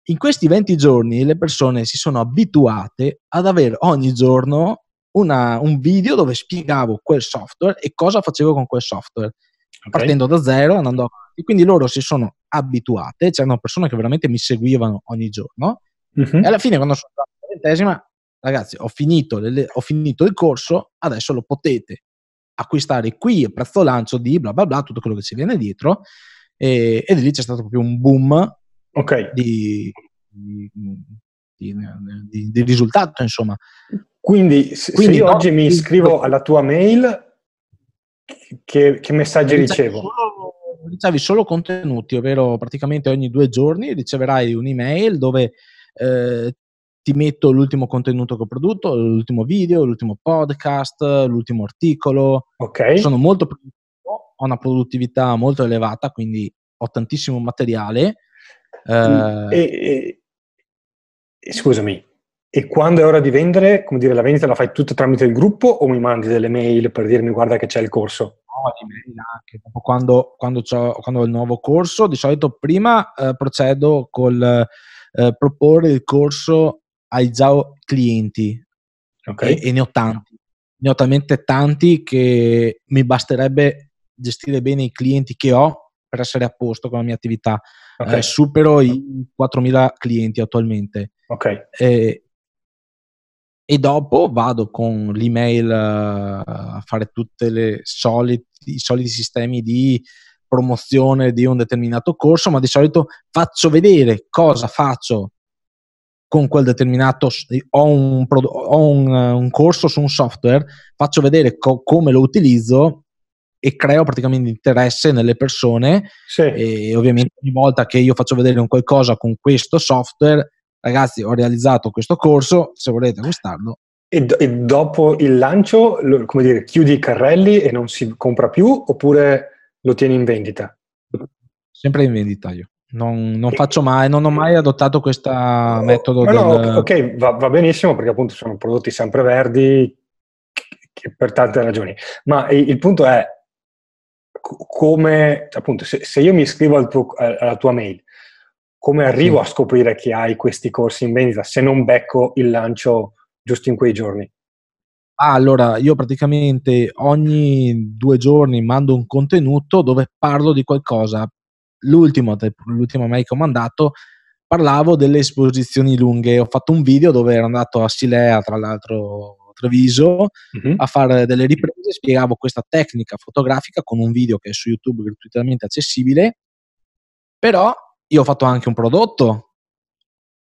in questi 20 giorni le persone si sono abituate ad avere ogni giorno una, un video dove spiegavo quel software e cosa facevo con quel software, okay. partendo da zero, andando avanti. Quindi loro si sono abituate, c'erano persone che veramente mi seguivano ogni giorno uh-huh. e alla fine quando sono arrivato alla ventesima, ragazzi, ho finito, le, ho finito il corso, adesso lo potete acquistare qui a prezzo lancio di bla bla bla, tutto quello che ci viene dietro e, e lì c'è stato proprio un boom okay. di, di, di, di, risultato, insomma. Quindi, se, Quindi, se io no, oggi mi iscrivo alla tua mail, che, che messaggi ricevo? Solo, ricevi solo contenuti, ovvero praticamente ogni due giorni riceverai un'email dove eh, ti metto l'ultimo contenuto che ho prodotto, l'ultimo video, l'ultimo podcast, l'ultimo articolo. Ok. Sono molto produttivo, ho una produttività molto elevata, quindi ho tantissimo materiale Uh, e, e, e, scusami, e quando è ora di vendere, come dire, la vendita la fai tutta tramite il gruppo o mi mandi delle mail per dirmi guarda che c'è il corso? No, email anche. Dopo quando, quando, quando, ho il nuovo corso, di solito prima eh, procedo col eh, proporre il corso ai già clienti okay. e, e, ne ho tanti. ne ho talmente tanti che mi basterebbe gestire bene i clienti che ho per essere a posto con la mia attività. Okay. Eh, supero i 4.000 clienti attualmente. Ok. Eh, e dopo vado con l'email uh, a fare tutti i soliti sistemi di promozione di un determinato corso, ma di solito faccio vedere cosa faccio con quel determinato, ho un, ho un, un corso su un software, faccio vedere co- come lo utilizzo e creo praticamente interesse nelle persone sì. e ovviamente ogni volta che io faccio vedere un qualcosa con questo software ragazzi ho realizzato questo corso se volete acquistarlo e, do- e dopo il lancio lo, come dire chiudi i carrelli e non si compra più oppure lo tieni in vendita? sempre in vendita io non, non faccio mai, non ho mai adottato questo metodo. No, del... ok, va, va, benissimo perché appunto sono prodotti sempre verdi per tante ragioni. Ma il, il punto è come, appunto, se, se io mi iscrivo al tuo, alla tua mail, come arrivo sì. a scoprire che hai questi corsi in vendita se non becco il lancio giusto in quei giorni? Ah, allora, io praticamente ogni due giorni mando un contenuto dove parlo di qualcosa l'ultimo, l'ultimo mail che ho mandato parlavo delle esposizioni lunghe. Ho fatto un video dove ero andato a Silea, tra l'altro Treviso, uh-huh. a fare delle riprese. Spiegavo questa tecnica fotografica con un video che è su YouTube gratuitamente accessibile. Però io ho fatto anche un prodotto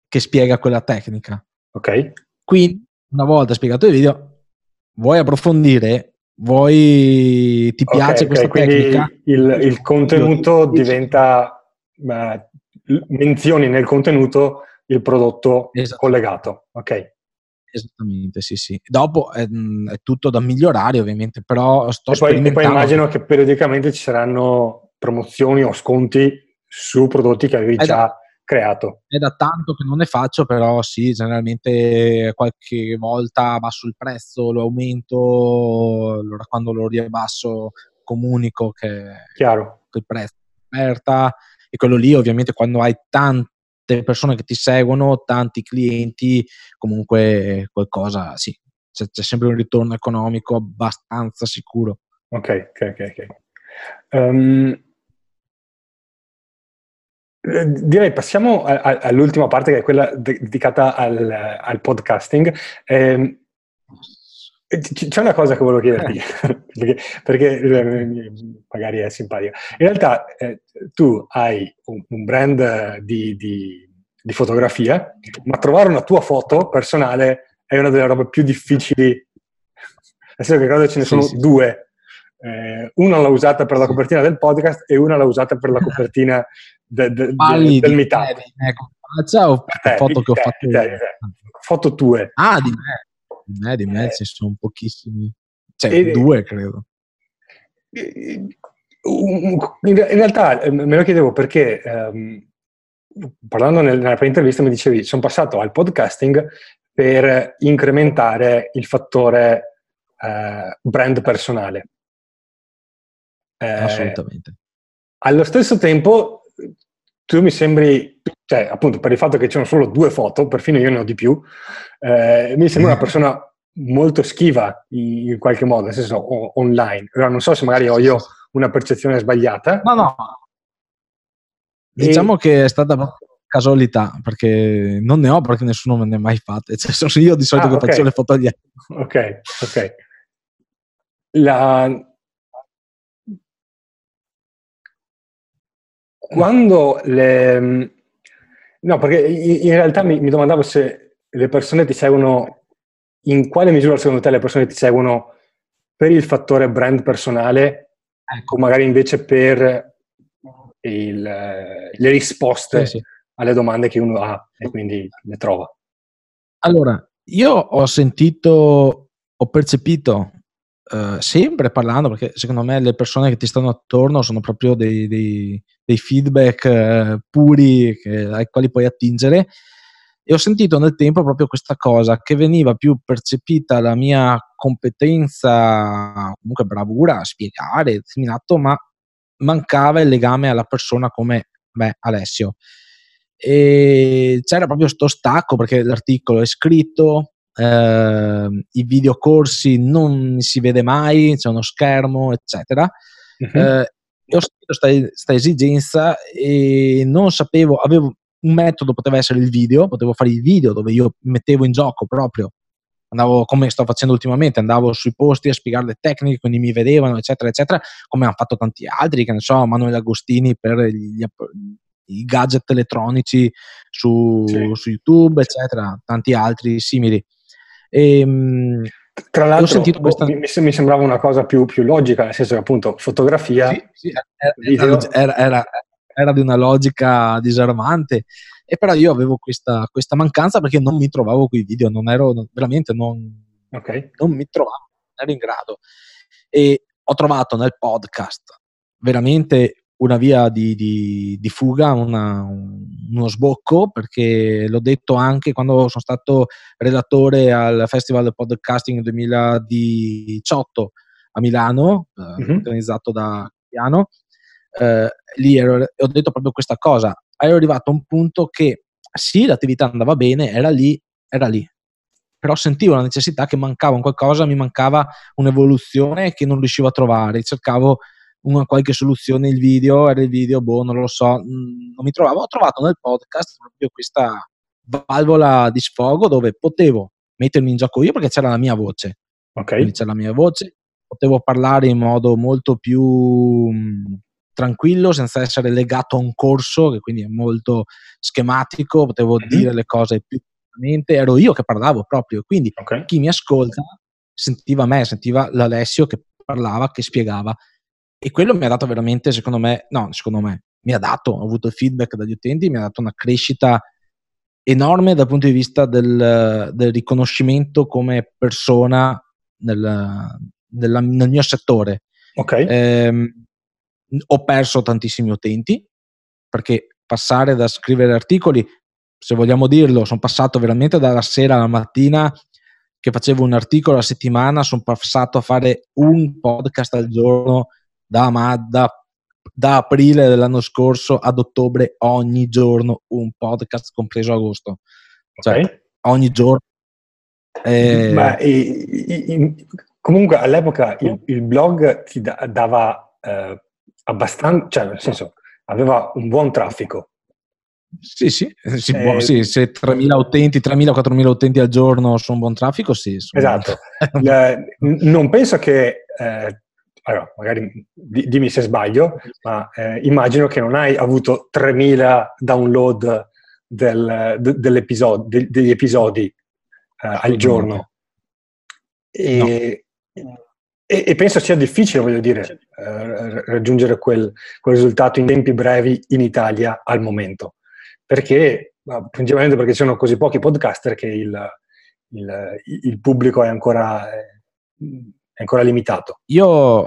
che spiega quella tecnica. Ok. Quindi, una volta spiegato il video, vuoi approfondire Vuoi, ti piace okay, questa okay. tecnica? Il, il contenuto diventa, beh, menzioni nel contenuto il prodotto collegato, ok? Esattamente, sì, sì. Dopo è, è, tutto da migliorare ovviamente, però sto e poi, e poi immagino che periodicamente ci saranno promozioni o sconti su prodotti che avevi è già da, creato. È da tanto che non ne faccio, però sì, generalmente qualche volta basso il prezzo, lo aumento, allora quando lo riabbasso comunico che, Chiaro. che il prezzo è aperta e quello lì ovviamente quando hai tante persone che ti seguono, tanti clienti, comunque qualcosa, sì, c'è, c'è sempre un ritorno economico abbastanza sicuro. Ok, ok, ok. okay. Um, direi passiamo a, a, all'ultima parte che è quella dedicata al, al podcasting. Eh, c'è una cosa che volevo chiederti, perché, perché, eh, magari è simpatica. In realtà eh, tu hai un, un brand di, di, di, fotografia, ma trovare una tua foto personale è una delle robe più difficili. Nel senso che credo ce ne sono sì. due. Eh, una l'ho usata per la copertina del podcast e una l'ho usata per la copertina de, de, de, del meetup. Ecco, ciao, te, foto che ho fatto te, te, foto tue. Ah, di me. Di me, di me, eh. ci sono pochissimi. Cioè, e, due credo. In realtà eh, me lo chiedevo perché um, parlando nella prima intervista mi dicevi sono passato al podcasting per incrementare il fattore uh, brand personale. Eh, Assolutamente. Allo stesso tempo tu mi sembri, cioè appunto per il fatto che ci sono solo due foto, perfino io ne ho di più, eh, mi sembra una persona molto schiva in qualche modo, nel senso o, online. Ora non so se magari ho io una percezione sbagliata. No, no. Diciamo che è stata casualità, perché non ne ho perché nessuno me ne ha mai fatte. Cioè, sono io di solito ah, che okay. faccio le foto agli altri. Ok, ok. La, quando le... No, perché in realtà mi, mi, domandavo se le persone ti seguono, in quale misura secondo te le persone ti seguono per il fattore brand personale ecco. o magari invece per il, le risposte sì, sì. alle domande che uno ha e quindi le trova. Allora, io ho sentito, ho percepito Uh, sempre parlando, perché secondo me le persone che ti stanno attorno sono proprio dei, dei, dei feedback uh, puri che, ai quali puoi attingere. E ho sentito nel tempo proprio questa cosa, che veniva più percepita la mia competenza, comunque bravura a spiegare, determinato, ma mancava il legame alla persona come me, Alessio. E c'era proprio questo stacco perché l'articolo è scritto, eh, i videocorsi non si vede mai, c'è uno schermo, eccetera. Uh-huh. Eh, e ho sentito questa esigenza e non sapevo, avevo un metodo, poteva essere il video, potevo fare i video dove io mettevo in gioco proprio, andavo come sto facendo ultimamente, andavo sui posti a spiegare le tecniche, quindi mi vedevano, eccetera, eccetera, come hanno fatto tanti altri, che ne so, Manuel Agostini per gli, i gadget elettronici su, sì. su, YouTube, eccetera, tanti altri simili. E, ehm, tra l'altro, questa... mi, mi, sembrava una cosa più, più, logica, nel senso che appunto fotografia, sì, sì, era, era, era, era, di una logica disarmante. E però io avevo questa, questa mancanza perché non mi trovavo quei video, non ero veramente, non, okay. non mi trovavo, non ero in grado. E ho trovato nel podcast veramente una via di, di, di fuga, una, uno sbocco, perché l'ho detto anche quando sono stato relatore al Festival Podcasting 2018 a Milano, mm-hmm. organizzato da Piano. Eh, lì ero, ho detto proprio questa cosa. Ero arrivato a un punto che sì, l'attività andava bene, era lì, era lì. Però sentivo la necessità che mancava un qualcosa, mi mancava un'evoluzione che non riuscivo a trovare. Cercavo una qualche soluzione il video, era il video, boh, non lo so, mm, non mi trovavo. Ho trovato nel podcast proprio questa valvola di sfogo dove potevo mettermi in gioco io perché c'era la mia voce. Ok. Quindi c'era la mia voce, potevo parlare in modo molto più mm, tranquillo, senza essere legato a un corso, che quindi è molto schematico, potevo mm-hmm. dire le cose più chiaramente, ero io che parlavo proprio, quindi okay. chi mi ascolta sentiva me, sentiva l'Alessio che parlava, che spiegava e quello mi ha dato veramente, secondo me, no, secondo me, mi ha dato, ho avuto feedback dagli utenti, mi ha dato una crescita enorme dal punto di vista del, del riconoscimento come persona nel, nella, nel mio settore. Ok. Eh, ho perso tantissimi utenti perché passare da scrivere articoli, se vogliamo dirlo, sono passato veramente dalla sera alla mattina che facevo un articolo a settimana, sono passato a fare un podcast al giorno da, da, da, aprile dell'anno scorso ad ottobre ogni giorno un podcast, compreso agosto. Cioè, okay. ogni giorno. Eh... Ma, e, comunque all'epoca il, il blog ti da, dava eh, abbastanza, cioè nel senso aveva un buon traffico. Sì, sì, sì, eh, sì se 3.000 utenti, 3.000-4.000 utenti al giorno un buon traffico, sì. Esatto. non penso che eh, allora, magari dimmi se sbaglio, ma eh, immagino che non hai avuto 3000 download del, de, dell'episodio, de, degli episodi eh, al giorno. E, no. e, e, penso sia difficile, voglio dire, eh, raggiungere quel, quel, risultato in tempi brevi in Italia al momento. Perché, principalmente perché ci sono così pochi podcaster che il, il, il pubblico è ancora eh, è ancora limitato? Io,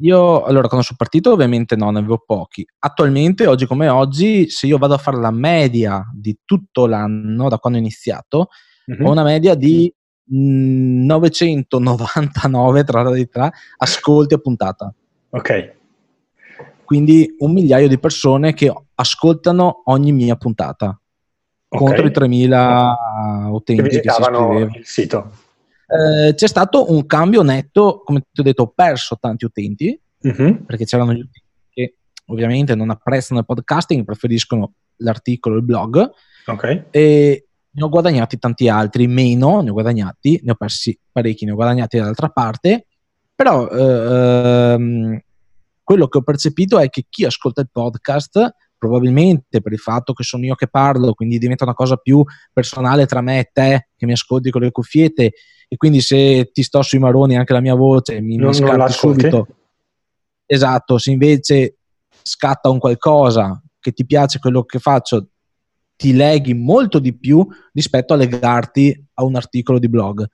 io, allora, quando sono partito, ovviamente no, ne avevo pochi. Attualmente, oggi come oggi, se io vado a fare la media di tutto l'anno, da quando ho iniziato, mm-hmm. ho una media di 999 tra la tra, ascolti a puntata. Ok. Quindi un migliaio di persone che ascoltano ogni mia puntata. Okay. Contro i 3000 utenti che, che si iscrivevano. il sito. Eh, c'è stato un cambio netto, come ti ho detto, ho perso tanti utenti, uh-huh. perché c'erano gli utenti che ovviamente non apprezzano il podcasting, preferiscono l'articolo, il blog, okay. e ne ho guadagnati tanti altri, meno ne ho guadagnati, ne ho persi parecchi, ne ho guadagnati dall'altra parte, però eh, ehm, quello che ho percepito è che chi ascolta il podcast probabilmente per il fatto che sono io che parlo, quindi diventa una cosa più personale tra me e te che mi ascolti con le cuffiette e quindi se ti sto sui maroni anche la mia voce mi, non, mi scatti subito. Esatto, se invece scatta un qualcosa che ti piace quello che faccio, ti leghi molto di più rispetto a legarti a un articolo di blog.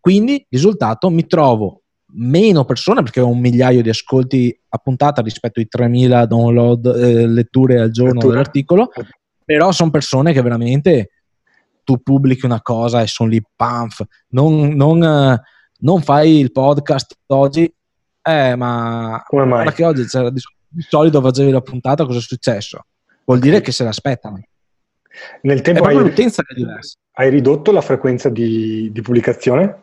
Quindi, risultato, mi trovo meno persone perché ho un migliaio di ascolti a puntata rispetto ai 3000 download, eh, letture al giorno Lettura. dell'articolo, però sono persone che veramente tu pubblichi una cosa e sono lì, pamf, non, non, uh, non fai il podcast oggi, eh, ma come mai? Perché oggi c'era di, di solito facevi la puntata, cosa è successo? Vuol dire che se l'aspettano. Nel tempo hai... l'utenza che è diversa. hai ridotto la frequenza di, di pubblicazione?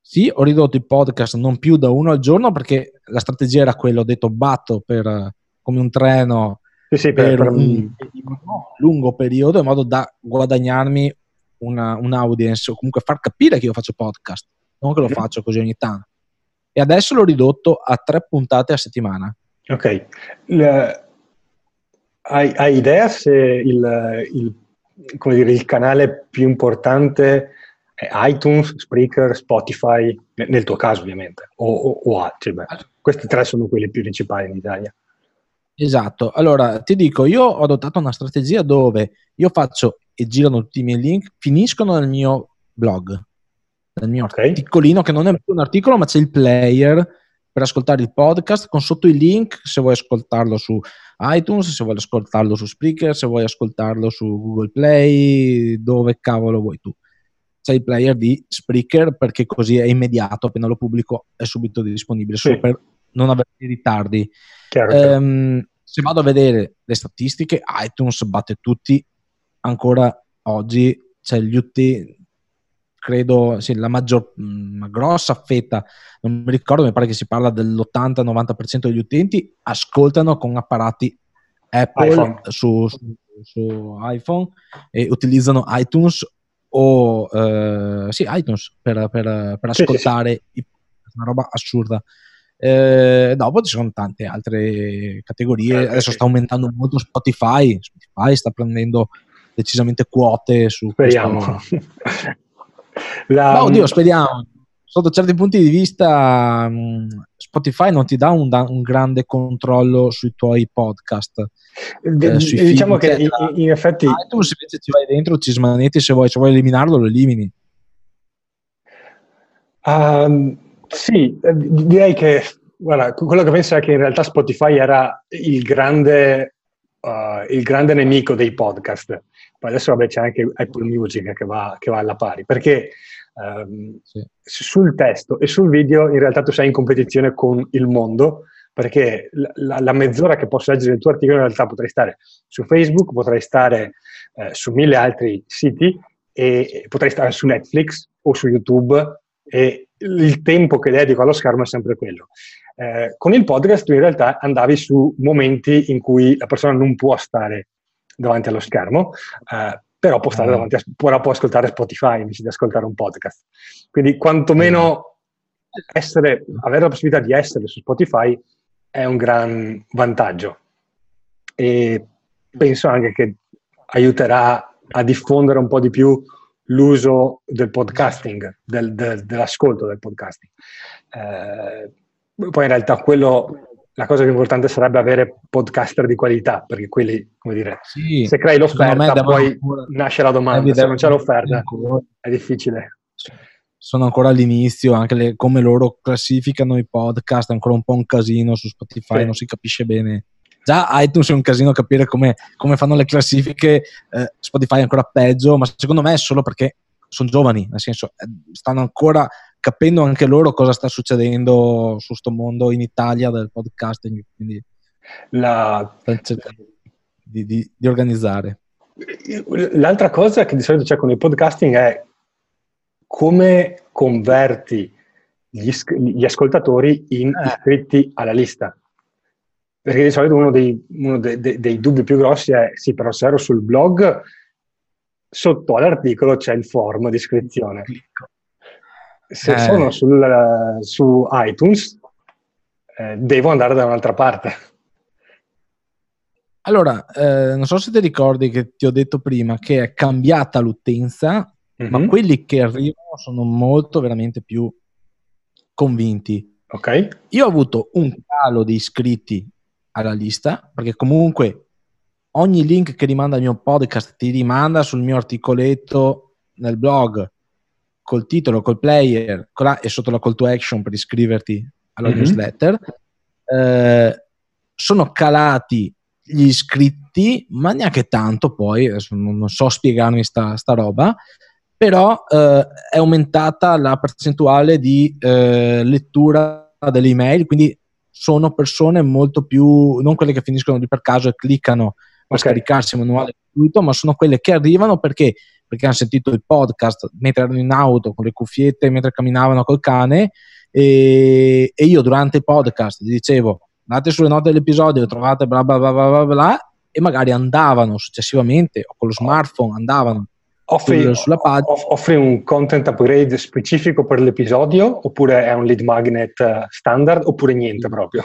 Sì, ho ridotto i podcast non più da uno al giorno perché la strategia era quella, ho detto batto per, come un treno sì, sì, per, per, un lungo periodo in modo da guadagnarmi una, un audience o comunque far capire che io faccio podcast, non che lo faccio così ogni tanto. E adesso l'ho ridotto a tre puntate a settimana. Ok. Le, hai, hai, idea se il, il, dire, il canale più importante iTunes, Spreaker, Spotify, nel tuo caso ovviamente, o, o, o altri. Beh, questi tre sono quelli più principali in Italia. Esatto, allora ti dico, io ho adottato una strategia dove io faccio e girano tutti i miei link, finiscono nel mio blog, nel mio okay. articolino, che non è più un articolo, ma c'è il player per ascoltare il podcast con sotto i link se vuoi ascoltarlo su iTunes, se vuoi ascoltarlo su Spreaker, se vuoi ascoltarlo su Google Play, dove cavolo vuoi tu c'è il player di Spreaker perché così è immediato, appena lo pubblico è subito disponibile, sì. solo per non avere ritardi. Chiaro, ehm, se vado a vedere le statistiche, iTunes batte tutti, ancora oggi c'è gli utenti, credo sì, la maggior, una grossa fetta, non mi ricordo, mi pare che si parla dell'80-90% degli utenti, ascoltano con apparati Apple su, su, su iPhone e utilizzano iTunes o eh, sì, iTunes per, per, per ascoltare sì, sì. una roba assurda. Eh, dopo ci sono tante altre categorie. Eh, Adesso sta aumentando molto Spotify. Spotify sta prendendo decisamente quote su speriamo. La... Ma oddio, speriamo sotto certi punti di vista mm, Spotify non ti dà un, un grande controllo sui tuoi podcast. Eh, sui diciamo film, che in, in, effetti iTunes invece ci vai dentro, ci smanetti se vuoi, se vuoi eliminarlo lo elimini. Um, sì, eh, direi che guarda, quello che penso è che in realtà Spotify era il grande, uh, il grande nemico dei podcast. Poi adesso vabbè, c'è anche Apple Music che va, che va alla pari, perché Um, sì. sul testo e sul video in realtà tu sei in competizione con il mondo perché la, la, mezz'ora che posso leggere il tuo articolo in realtà potrei stare su Facebook, potrei stare eh, su mille altri siti e potrei stare su Netflix o su YouTube e il tempo che dedico allo schermo è sempre quello. Eh, con il podcast tu in realtà andavi su momenti in cui la persona non può stare davanti allo schermo, eh, però può, stare ah. davanti a, può, può ascoltare Spotify invece di ascoltare un podcast. Quindi quantomeno essere, avere la possibilità di essere su Spotify è un gran vantaggio e penso anche che aiuterà a diffondere un po' di più l'uso del podcasting, del, del, dell'ascolto del podcasting. Eh, poi in realtà quello la cosa più importante sarebbe avere podcaster di qualità, perché quelli, come dire, sì, se crei l'offerta poi ancora, nasce la domanda, se non c'è l'offerta è difficile. Sono ancora all'inizio, anche le, come loro classificano i podcast, è ancora un po' un casino su Spotify, sì. non si capisce bene. Già iTunes è un casino capire come, come fanno le classifiche, eh, Spotify è ancora peggio, ma secondo me è solo perché sono giovani, nel senso, eh, stanno ancora capendo anche loro cosa sta succedendo su questo mondo in Italia del podcasting, quindi la... di, di, di, organizzare. L'altra cosa che di solito c'è con il podcasting è come converti gli, gli ascoltatori in eh. iscritti alla lista. Perché di solito uno dei, uno dei, dei, dei dubbi più grossi è sì, però se ero sul blog, sotto all'articolo c'è il form di iscrizione. Se eh. sono sul, su iTunes, eh, devo andare da un'altra parte. Allora, eh, non so se ti ricordi che ti ho detto prima che è cambiata l'utenza, mm-hmm. ma quelli che arrivano sono molto veramente più convinti. Ok. Io ho avuto un calo di iscritti alla lista, perché comunque ogni link che rimanda al mio podcast ti rimanda sul mio articoletto nel blog col titolo, col player con la, e sotto la call to action per iscriverti alla mm-hmm. newsletter. Eh, sono calati gli iscritti, ma neanche tanto poi, non, so spiegarmi sta, sta roba, però eh, è aumentata la percentuale di eh, lettura delle email, quindi sono persone molto più, non quelle che finiscono lì per caso e cliccano per okay. scaricarsi il manuale gratuito, ma sono quelle che arrivano perché perché hanno sentito il podcast mentre erano in auto con le cuffiette, mentre camminavano col cane e, e io durante il podcast gli dicevo andate sulle note dell'episodio, trovate bla bla bla bla bla, bla e magari andavano successivamente o con lo smartphone andavano offri, sulla pagina. Offri un content upgrade specifico per l'episodio oppure è un lead magnet eh, standard oppure niente proprio?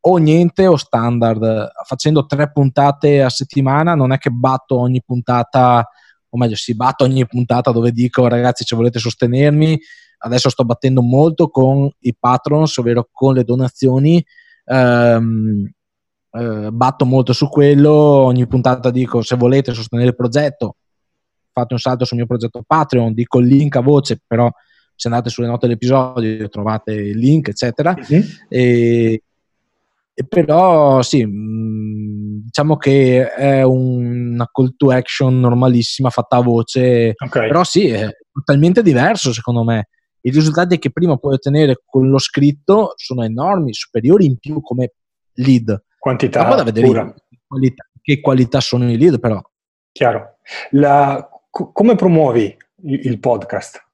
O niente o standard. Facendo tre puntate a settimana non è che batto ogni puntata, o meglio, si batto ogni puntata dove dico ragazzi se volete sostenermi, adesso sto battendo molto con i patrons, ovvero con le donazioni. Um, eh, batto molto su quello, ogni puntata dico se volete sostenere il progetto fate un salto sul mio progetto Patreon, dico il link a voce, però se andate sulle note dell'episodio trovate il link, eccetera. Mm-hmm. E, e, però sì, mm, diciamo che è una call to action normalissima fatta a voce, okay. però sì, è totalmente diverso secondo me. I risultati che prima puoi ottenere con lo scritto sono enormi, superiori in più come lead. Quantità Dopo da vedere pura. Qualità, che qualità sono i lead, però. Chiaro. La, co- come promuovi il, il podcast?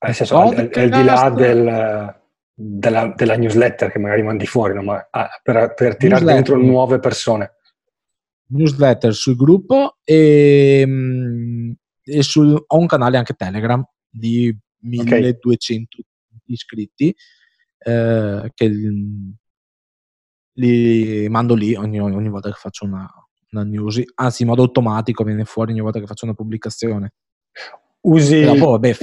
Nel senso, podcast, al, al, di là del, della, della, newsletter che magari mandi fuori, no? Ma, ah, per, per tirare dentro nuove persone. Newsletter sul gruppo e, mm, e sul, ho un canale anche Telegram di 1200 okay. iscritti eh, che li mando lì ogni, ogni volta che faccio una, una, news, anzi in modo automatico viene fuori ogni volta che faccio una pubblicazione. Usi... E dopo, vabbè,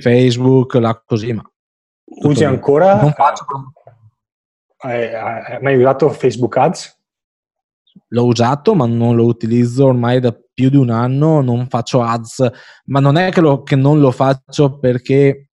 Facebook, là così, ma... Usi ancora... Non faccio... Hai, hai mai usato Facebook Ads? L'ho usato, ma non lo utilizzo ormai da più di un anno, non faccio ads, ma non è che, lo, che non lo faccio perché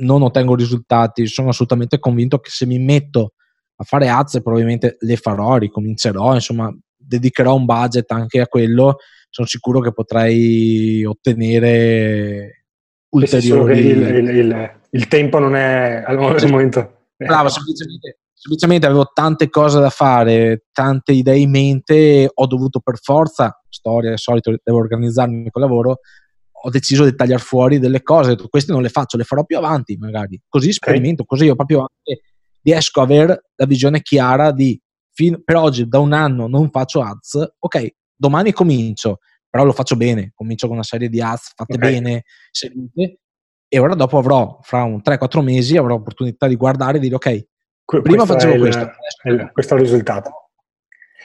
non ottengo risultati, sono assolutamente convinto che se mi metto a fare ads probabilmente le farò, ricomincerò, insomma dedicherò un budget anche a quello, sono sicuro che potrei ottenere ulteriori... Il, il, il, il, tempo non è al momento... Bravo, semplicemente, semplicemente avevo tante cose da fare, tante idee in mente, ho dovuto per forza, storia, al solito devo organizzarmi col lavoro, ho deciso di tagliare fuori delle cose, ho queste non le faccio, le farò più avanti magari, così sperimento, okay. così io proprio anche riesco a avere la visione chiara di per oggi da un anno non faccio ads, ok, domani comincio, però lo faccio bene, comincio con una serie di ads fatte okay. bene, seguite, e ora dopo avrò, fra un 3-4 mesi, avrò l'opportunità di guardare e dire ok, que- prima facevo questo. Il, questo è il risultato.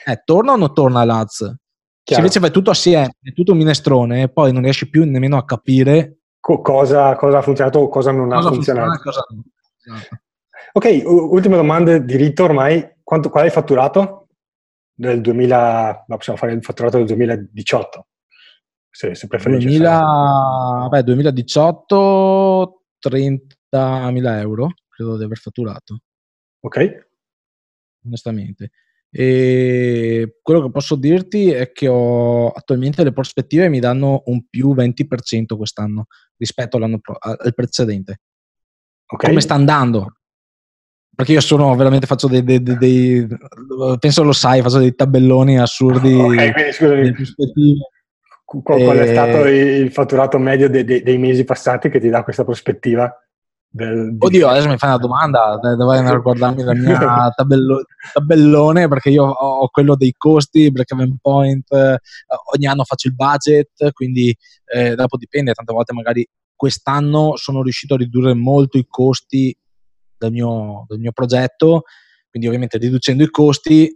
Eh, torna o non torna l'ADS? Se invece vai tutto assieme, è tutto un minestrone, e poi non riesci più nemmeno a capire Co- cosa, cosa, ha funzionato o cosa non cosa ha funzionato. Cosa... Esatto. Ok, ultima domanda di rito ormai. Quanto, qual è il fatturato del 2000? No, possiamo fare il fatturato del 2018, se, se preferisci. 2000, vabbè, 2018, 30.000 euro, credo di aver fatturato. Ok. Onestamente. E quello che posso dirti è che ho, attualmente le prospettive mi danno un più 20% quest'anno rispetto all'anno pro, al precedente. Okay. Come sta andando? Perché io sono veramente faccio dei, dei, dei, dei, penso lo sai faccio dei tabelloni assurdi ok quindi scusami qual, qual, è stato il fatturato medio dei, mesi passati che ti dà questa prospettiva del, oddio adesso mi fai una domanda devo andare a guardarmi la mia tabello, tabellone perché io ho quello dei costi break even point eh, ogni anno faccio il budget quindi eh, dopo dipende tante volte magari quest'anno sono riuscito a ridurre molto i costi del mio, del mio progetto, quindi ovviamente riducendo i costi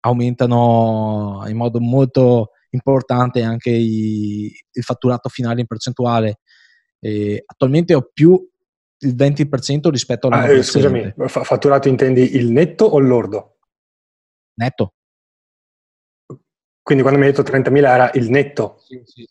aumentano in modo molto importante anche i, il fatturato finale in percentuale. E attualmente ho più il 20% rispetto all'anno ah, eh, Scusami, fatturato intendi il netto o il lordo? Netto. Quindi quando mi hai detto 30.000 era il netto? Sì, sì,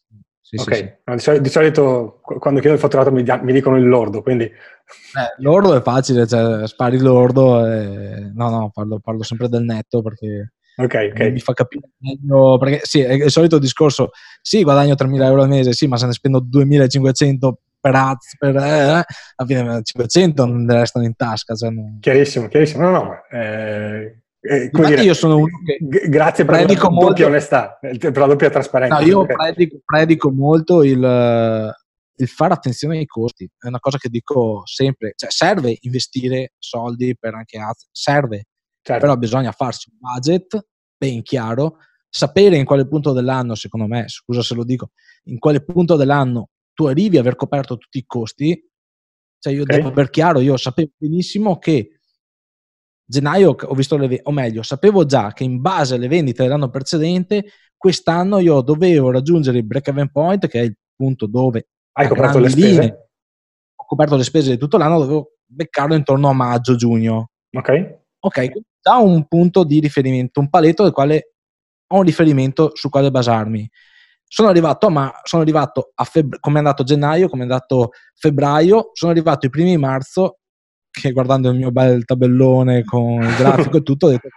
sì, ok, sì, sì. Di, solito, quando chiedo il fatturato mi, mi dicono il lordo, quindi... Eh, lordo è facile, cioè spari lordo e... No, no, parlo, parlo sempre del netto perché... Ok, ok. Mi fa capire meglio, perché sì, è il solito discorso, sì, guadagno 3.000 euro al mese, sì, ma se ne spendo 2.500 per ads, per, eh, alla fine 500 non restano in tasca. Cioè non... Chiarissimo, chiarissimo. No, no, eh, Eh, dire, io sono uno che grazie per la doppia molto, onestà, per la doppia trasparenza. No, io predico, predico molto il, il, fare attenzione ai costi, è una cosa che dico sempre, cioè serve investire soldi per anche altri, serve, certo. però bisogna farsi un budget ben chiaro, sapere in quale punto dell'anno, secondo me, scusa se lo dico, in quale punto dell'anno tu arrivi a aver coperto tutti i costi, cioè io okay. devo aver chiaro, io sapevo benissimo che gennaio ho visto le o meglio, sapevo già che in base alle vendite dell'anno precedente, quest'anno io dovevo raggiungere il break-even point, che è il punto dove hai coperto le spese. Linee, ho coperto le spese di tutto l'anno, dovevo beccarlo intorno a maggio-giugno. Ok. Ok, già un punto di riferimento, un paletto del quale ho un riferimento sul quale basarmi. Sono arrivato, ma sono arrivato a febbraio, come è andato gennaio, come è andato febbraio, sono arrivato i primi marzo, che guardando il mio bel tabellone con il grafico e tutto, ho detto,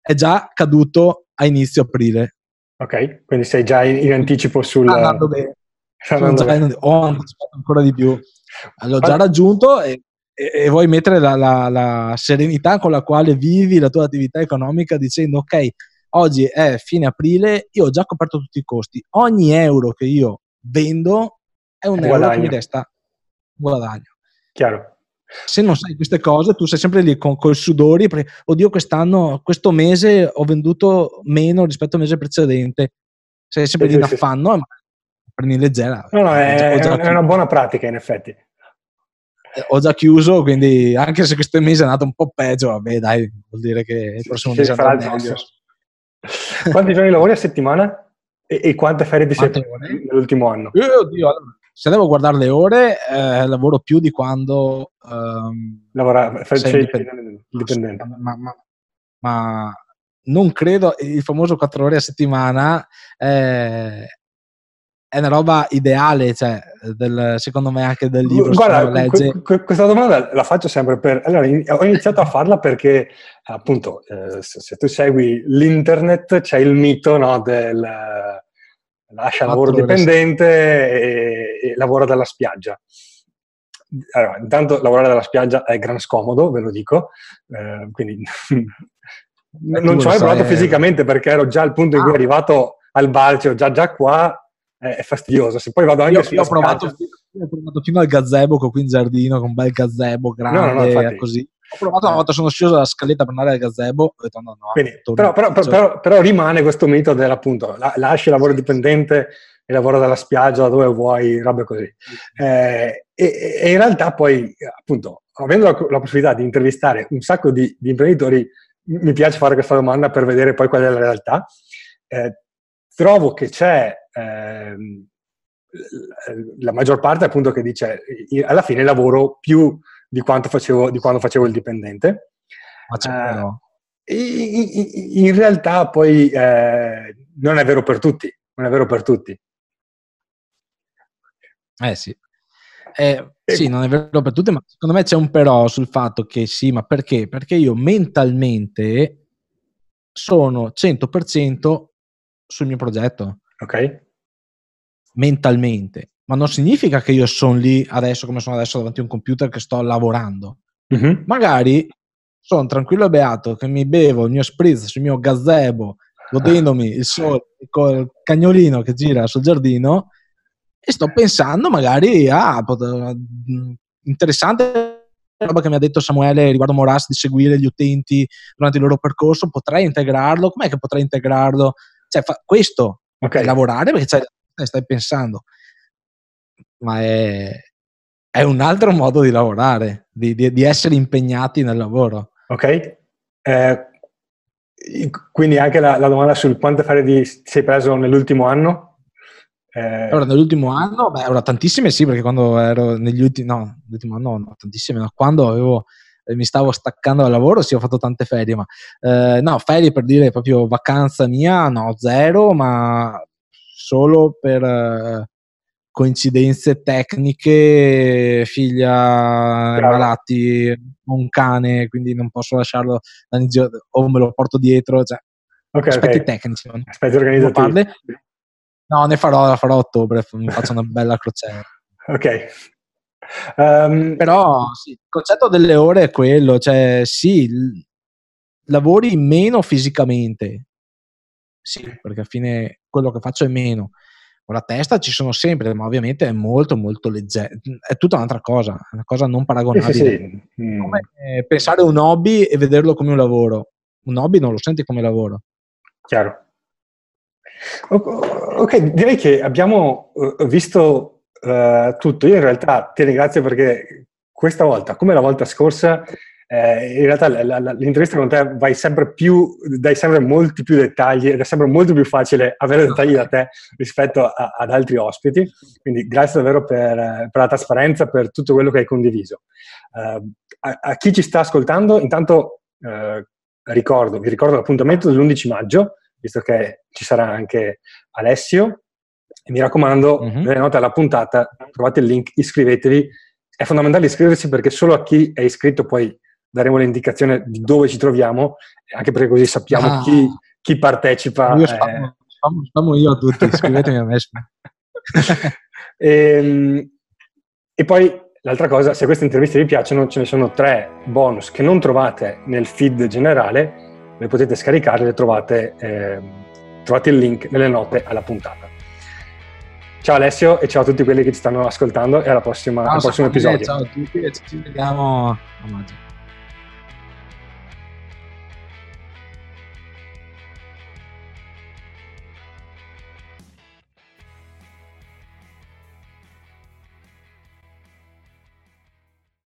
è già caduto a inizio aprile. Ok, quindi sei già in, in anticipo sul... Sta andando bene. Andando bene. In, ho anticipato ancora di più. L'ho già raggiunto e, e, e vuoi mettere la, la, la serenità con la quale vivi la tua attività economica dicendo ok, oggi è fine aprile, io ho già coperto tutti i costi, ogni euro che io vendo è un, euro che mi resta guadagno. Chiaro. Se non sai queste cose, tu sei sempre lì con, con i sudori, perché, oddio, quest'anno, questo mese ho venduto meno rispetto al mese precedente. Sei sempre lì in affanno, ma prendi leggera. No, no, è, già, è una buona pratica, in effetti. Eh, ho già chiuso, quindi anche se questo mese è andato un po' peggio, vabbè, dai, vuol dire che il prossimo mese andrà meglio. Quanti giorni lavori a settimana? E, e quante ferie ti sei nell'ultimo anno? Io, oddio, se devo guardare le ore, eh, lavoro più di quando um, lavora, sei indipendente. dipendente. Ma, ma, ma, non credo, il famoso 4 ore a settimana eh, è una roba ideale, cioè, del, secondo me anche del libro. Guarda, legge... que- questa domanda la faccio sempre per... Allora, ho iniziato a farla perché, appunto, eh, se, se, tu segui l'internet c'è il mito no, del lascia lavoro dipendente e, e, lavora dalla spiaggia. Allora, intanto lavorare dalla spiaggia è gran scomodo, ve lo dico, eh, quindi non ci ho provato fisicamente perché ero già al punto in cui è ah. arrivato al balcio, già, già qua è fastidioso. Se poi vado anche io, io ho, provato, ho provato fino al gazebo qui in giardino, con un bel gazebo grande, no, no, no, così. Ho provato una volta, sono sceso dalla scaletta per andare al gazebo, ho detto no, no. Quindi, però, però, però, però, rimane questo mito dell'appunto, la, lasci il lavoro dipendente e lavoro dalla spiaggia dove vuoi, robe così. Eh, e, e, in realtà poi, appunto, avendo la, la possibilità di intervistare un sacco di, di, imprenditori, mi piace fare questa domanda per vedere poi qual è la realtà. Eh, trovo che c'è ehm, la maggior parte appunto che dice alla fine lavoro più di quanto facevo, di quando facevo il dipendente. Uh, in, in, realtà poi eh, non è vero per tutti, non è vero per tutti. Eh sì. Eh, sì, non è vero per tutti, ma secondo me c'è un però sul fatto che sì, ma perché? Perché io mentalmente sono 100% sul mio progetto. Ok. Mentalmente. Ma non significa che io sono lì adesso come sono adesso davanti a un computer che sto lavorando. Uh-huh. Magari sono tranquillo e beato che mi bevo il mio spritz sul mio gazebo, godendomi il sole col cagnolino che gira sul giardino e sto pensando magari a ah, interessante roba che mi ha detto Samuele riguardo Moras di seguire gli utenti durante il loro percorso, potrei integrarlo? Com'è che potrei integrarlo? Cioè, fa questo okay. lavorare perché stai pensando, ma è, è, un altro modo di lavorare, di, di, di essere impegnati nel lavoro. Ok. Eh, quindi anche la, la, domanda sul quante ferie ti sei preso nell'ultimo anno? Eh... Allora, nell'ultimo anno, beh, ora tantissime sì, perché quando ero negli ultimi, no, nell'ultimo anno no, tantissime, ma quando avevo eh, mi stavo staccando dal lavoro, sì, ho fatto tante ferie, ma eh, no, ferie per dire proprio vacanza mia, no, zero, ma solo per eh, coincidenze tecniche, figlia Bravo. malati, un cane, quindi non posso lasciarlo o me lo porto dietro, cioè, okay, aspetti okay. tecnici. Aspetti organizzativi. No, ne farò, la farò a ottobre, mi faccio una bella crociera. ok, Um, Però sì, il concetto delle ore è quello, cioè sì, lavori meno fisicamente, sì, perché alla fine quello che faccio è meno. Con la testa ci sono sempre, ma ovviamente è molto molto leggero, è tutta un'altra cosa, è una cosa non paragonabile. Sì, sì. Mm. Come eh, pensare un hobby e vederlo come un lavoro. Un hobby non lo senti come lavoro. Chiaro. Ok, direi che abbiamo uh, visto uh, tutto. Io in realtà ti ringrazio perché questa volta, come la volta scorsa, eh, in realtà la, la, l'intervista con te vai sempre più, dai sempre molti più dettagli ed è sempre molto più facile avere dettagli da te rispetto a, ad altri ospiti. Quindi grazie davvero per, per, la trasparenza, per tutto quello che hai condiviso. Uh, a, a, chi ci sta ascoltando, intanto uh, ricordo, vi ricordo l'appuntamento dell'11 maggio, visto che ci sarà anche Alessio. E mi raccomando, mm-hmm. nelle note alla puntata trovate il link, iscrivetevi. È fondamentale iscriversi perché solo a chi è iscritto poi daremo l'indicazione di dove ci troviamo, anche perché così sappiamo ah. chi, chi, partecipa. Io spamo, eh. spamo, spamo io a tutti, iscrivetevi a me. e, ehm, e poi l'altra cosa, se queste interviste vi piacciono, ce ne sono tre bonus che non trovate nel feed generale, le potete scaricare, le trovate, eh, trovate il link nelle note alla puntata. Ciao Alessio e ciao a tutti quelli che ci stanno ascoltando e alla prossima, ciao, al prossimo episodio. Ciao a tutti e ci vediamo a maggio.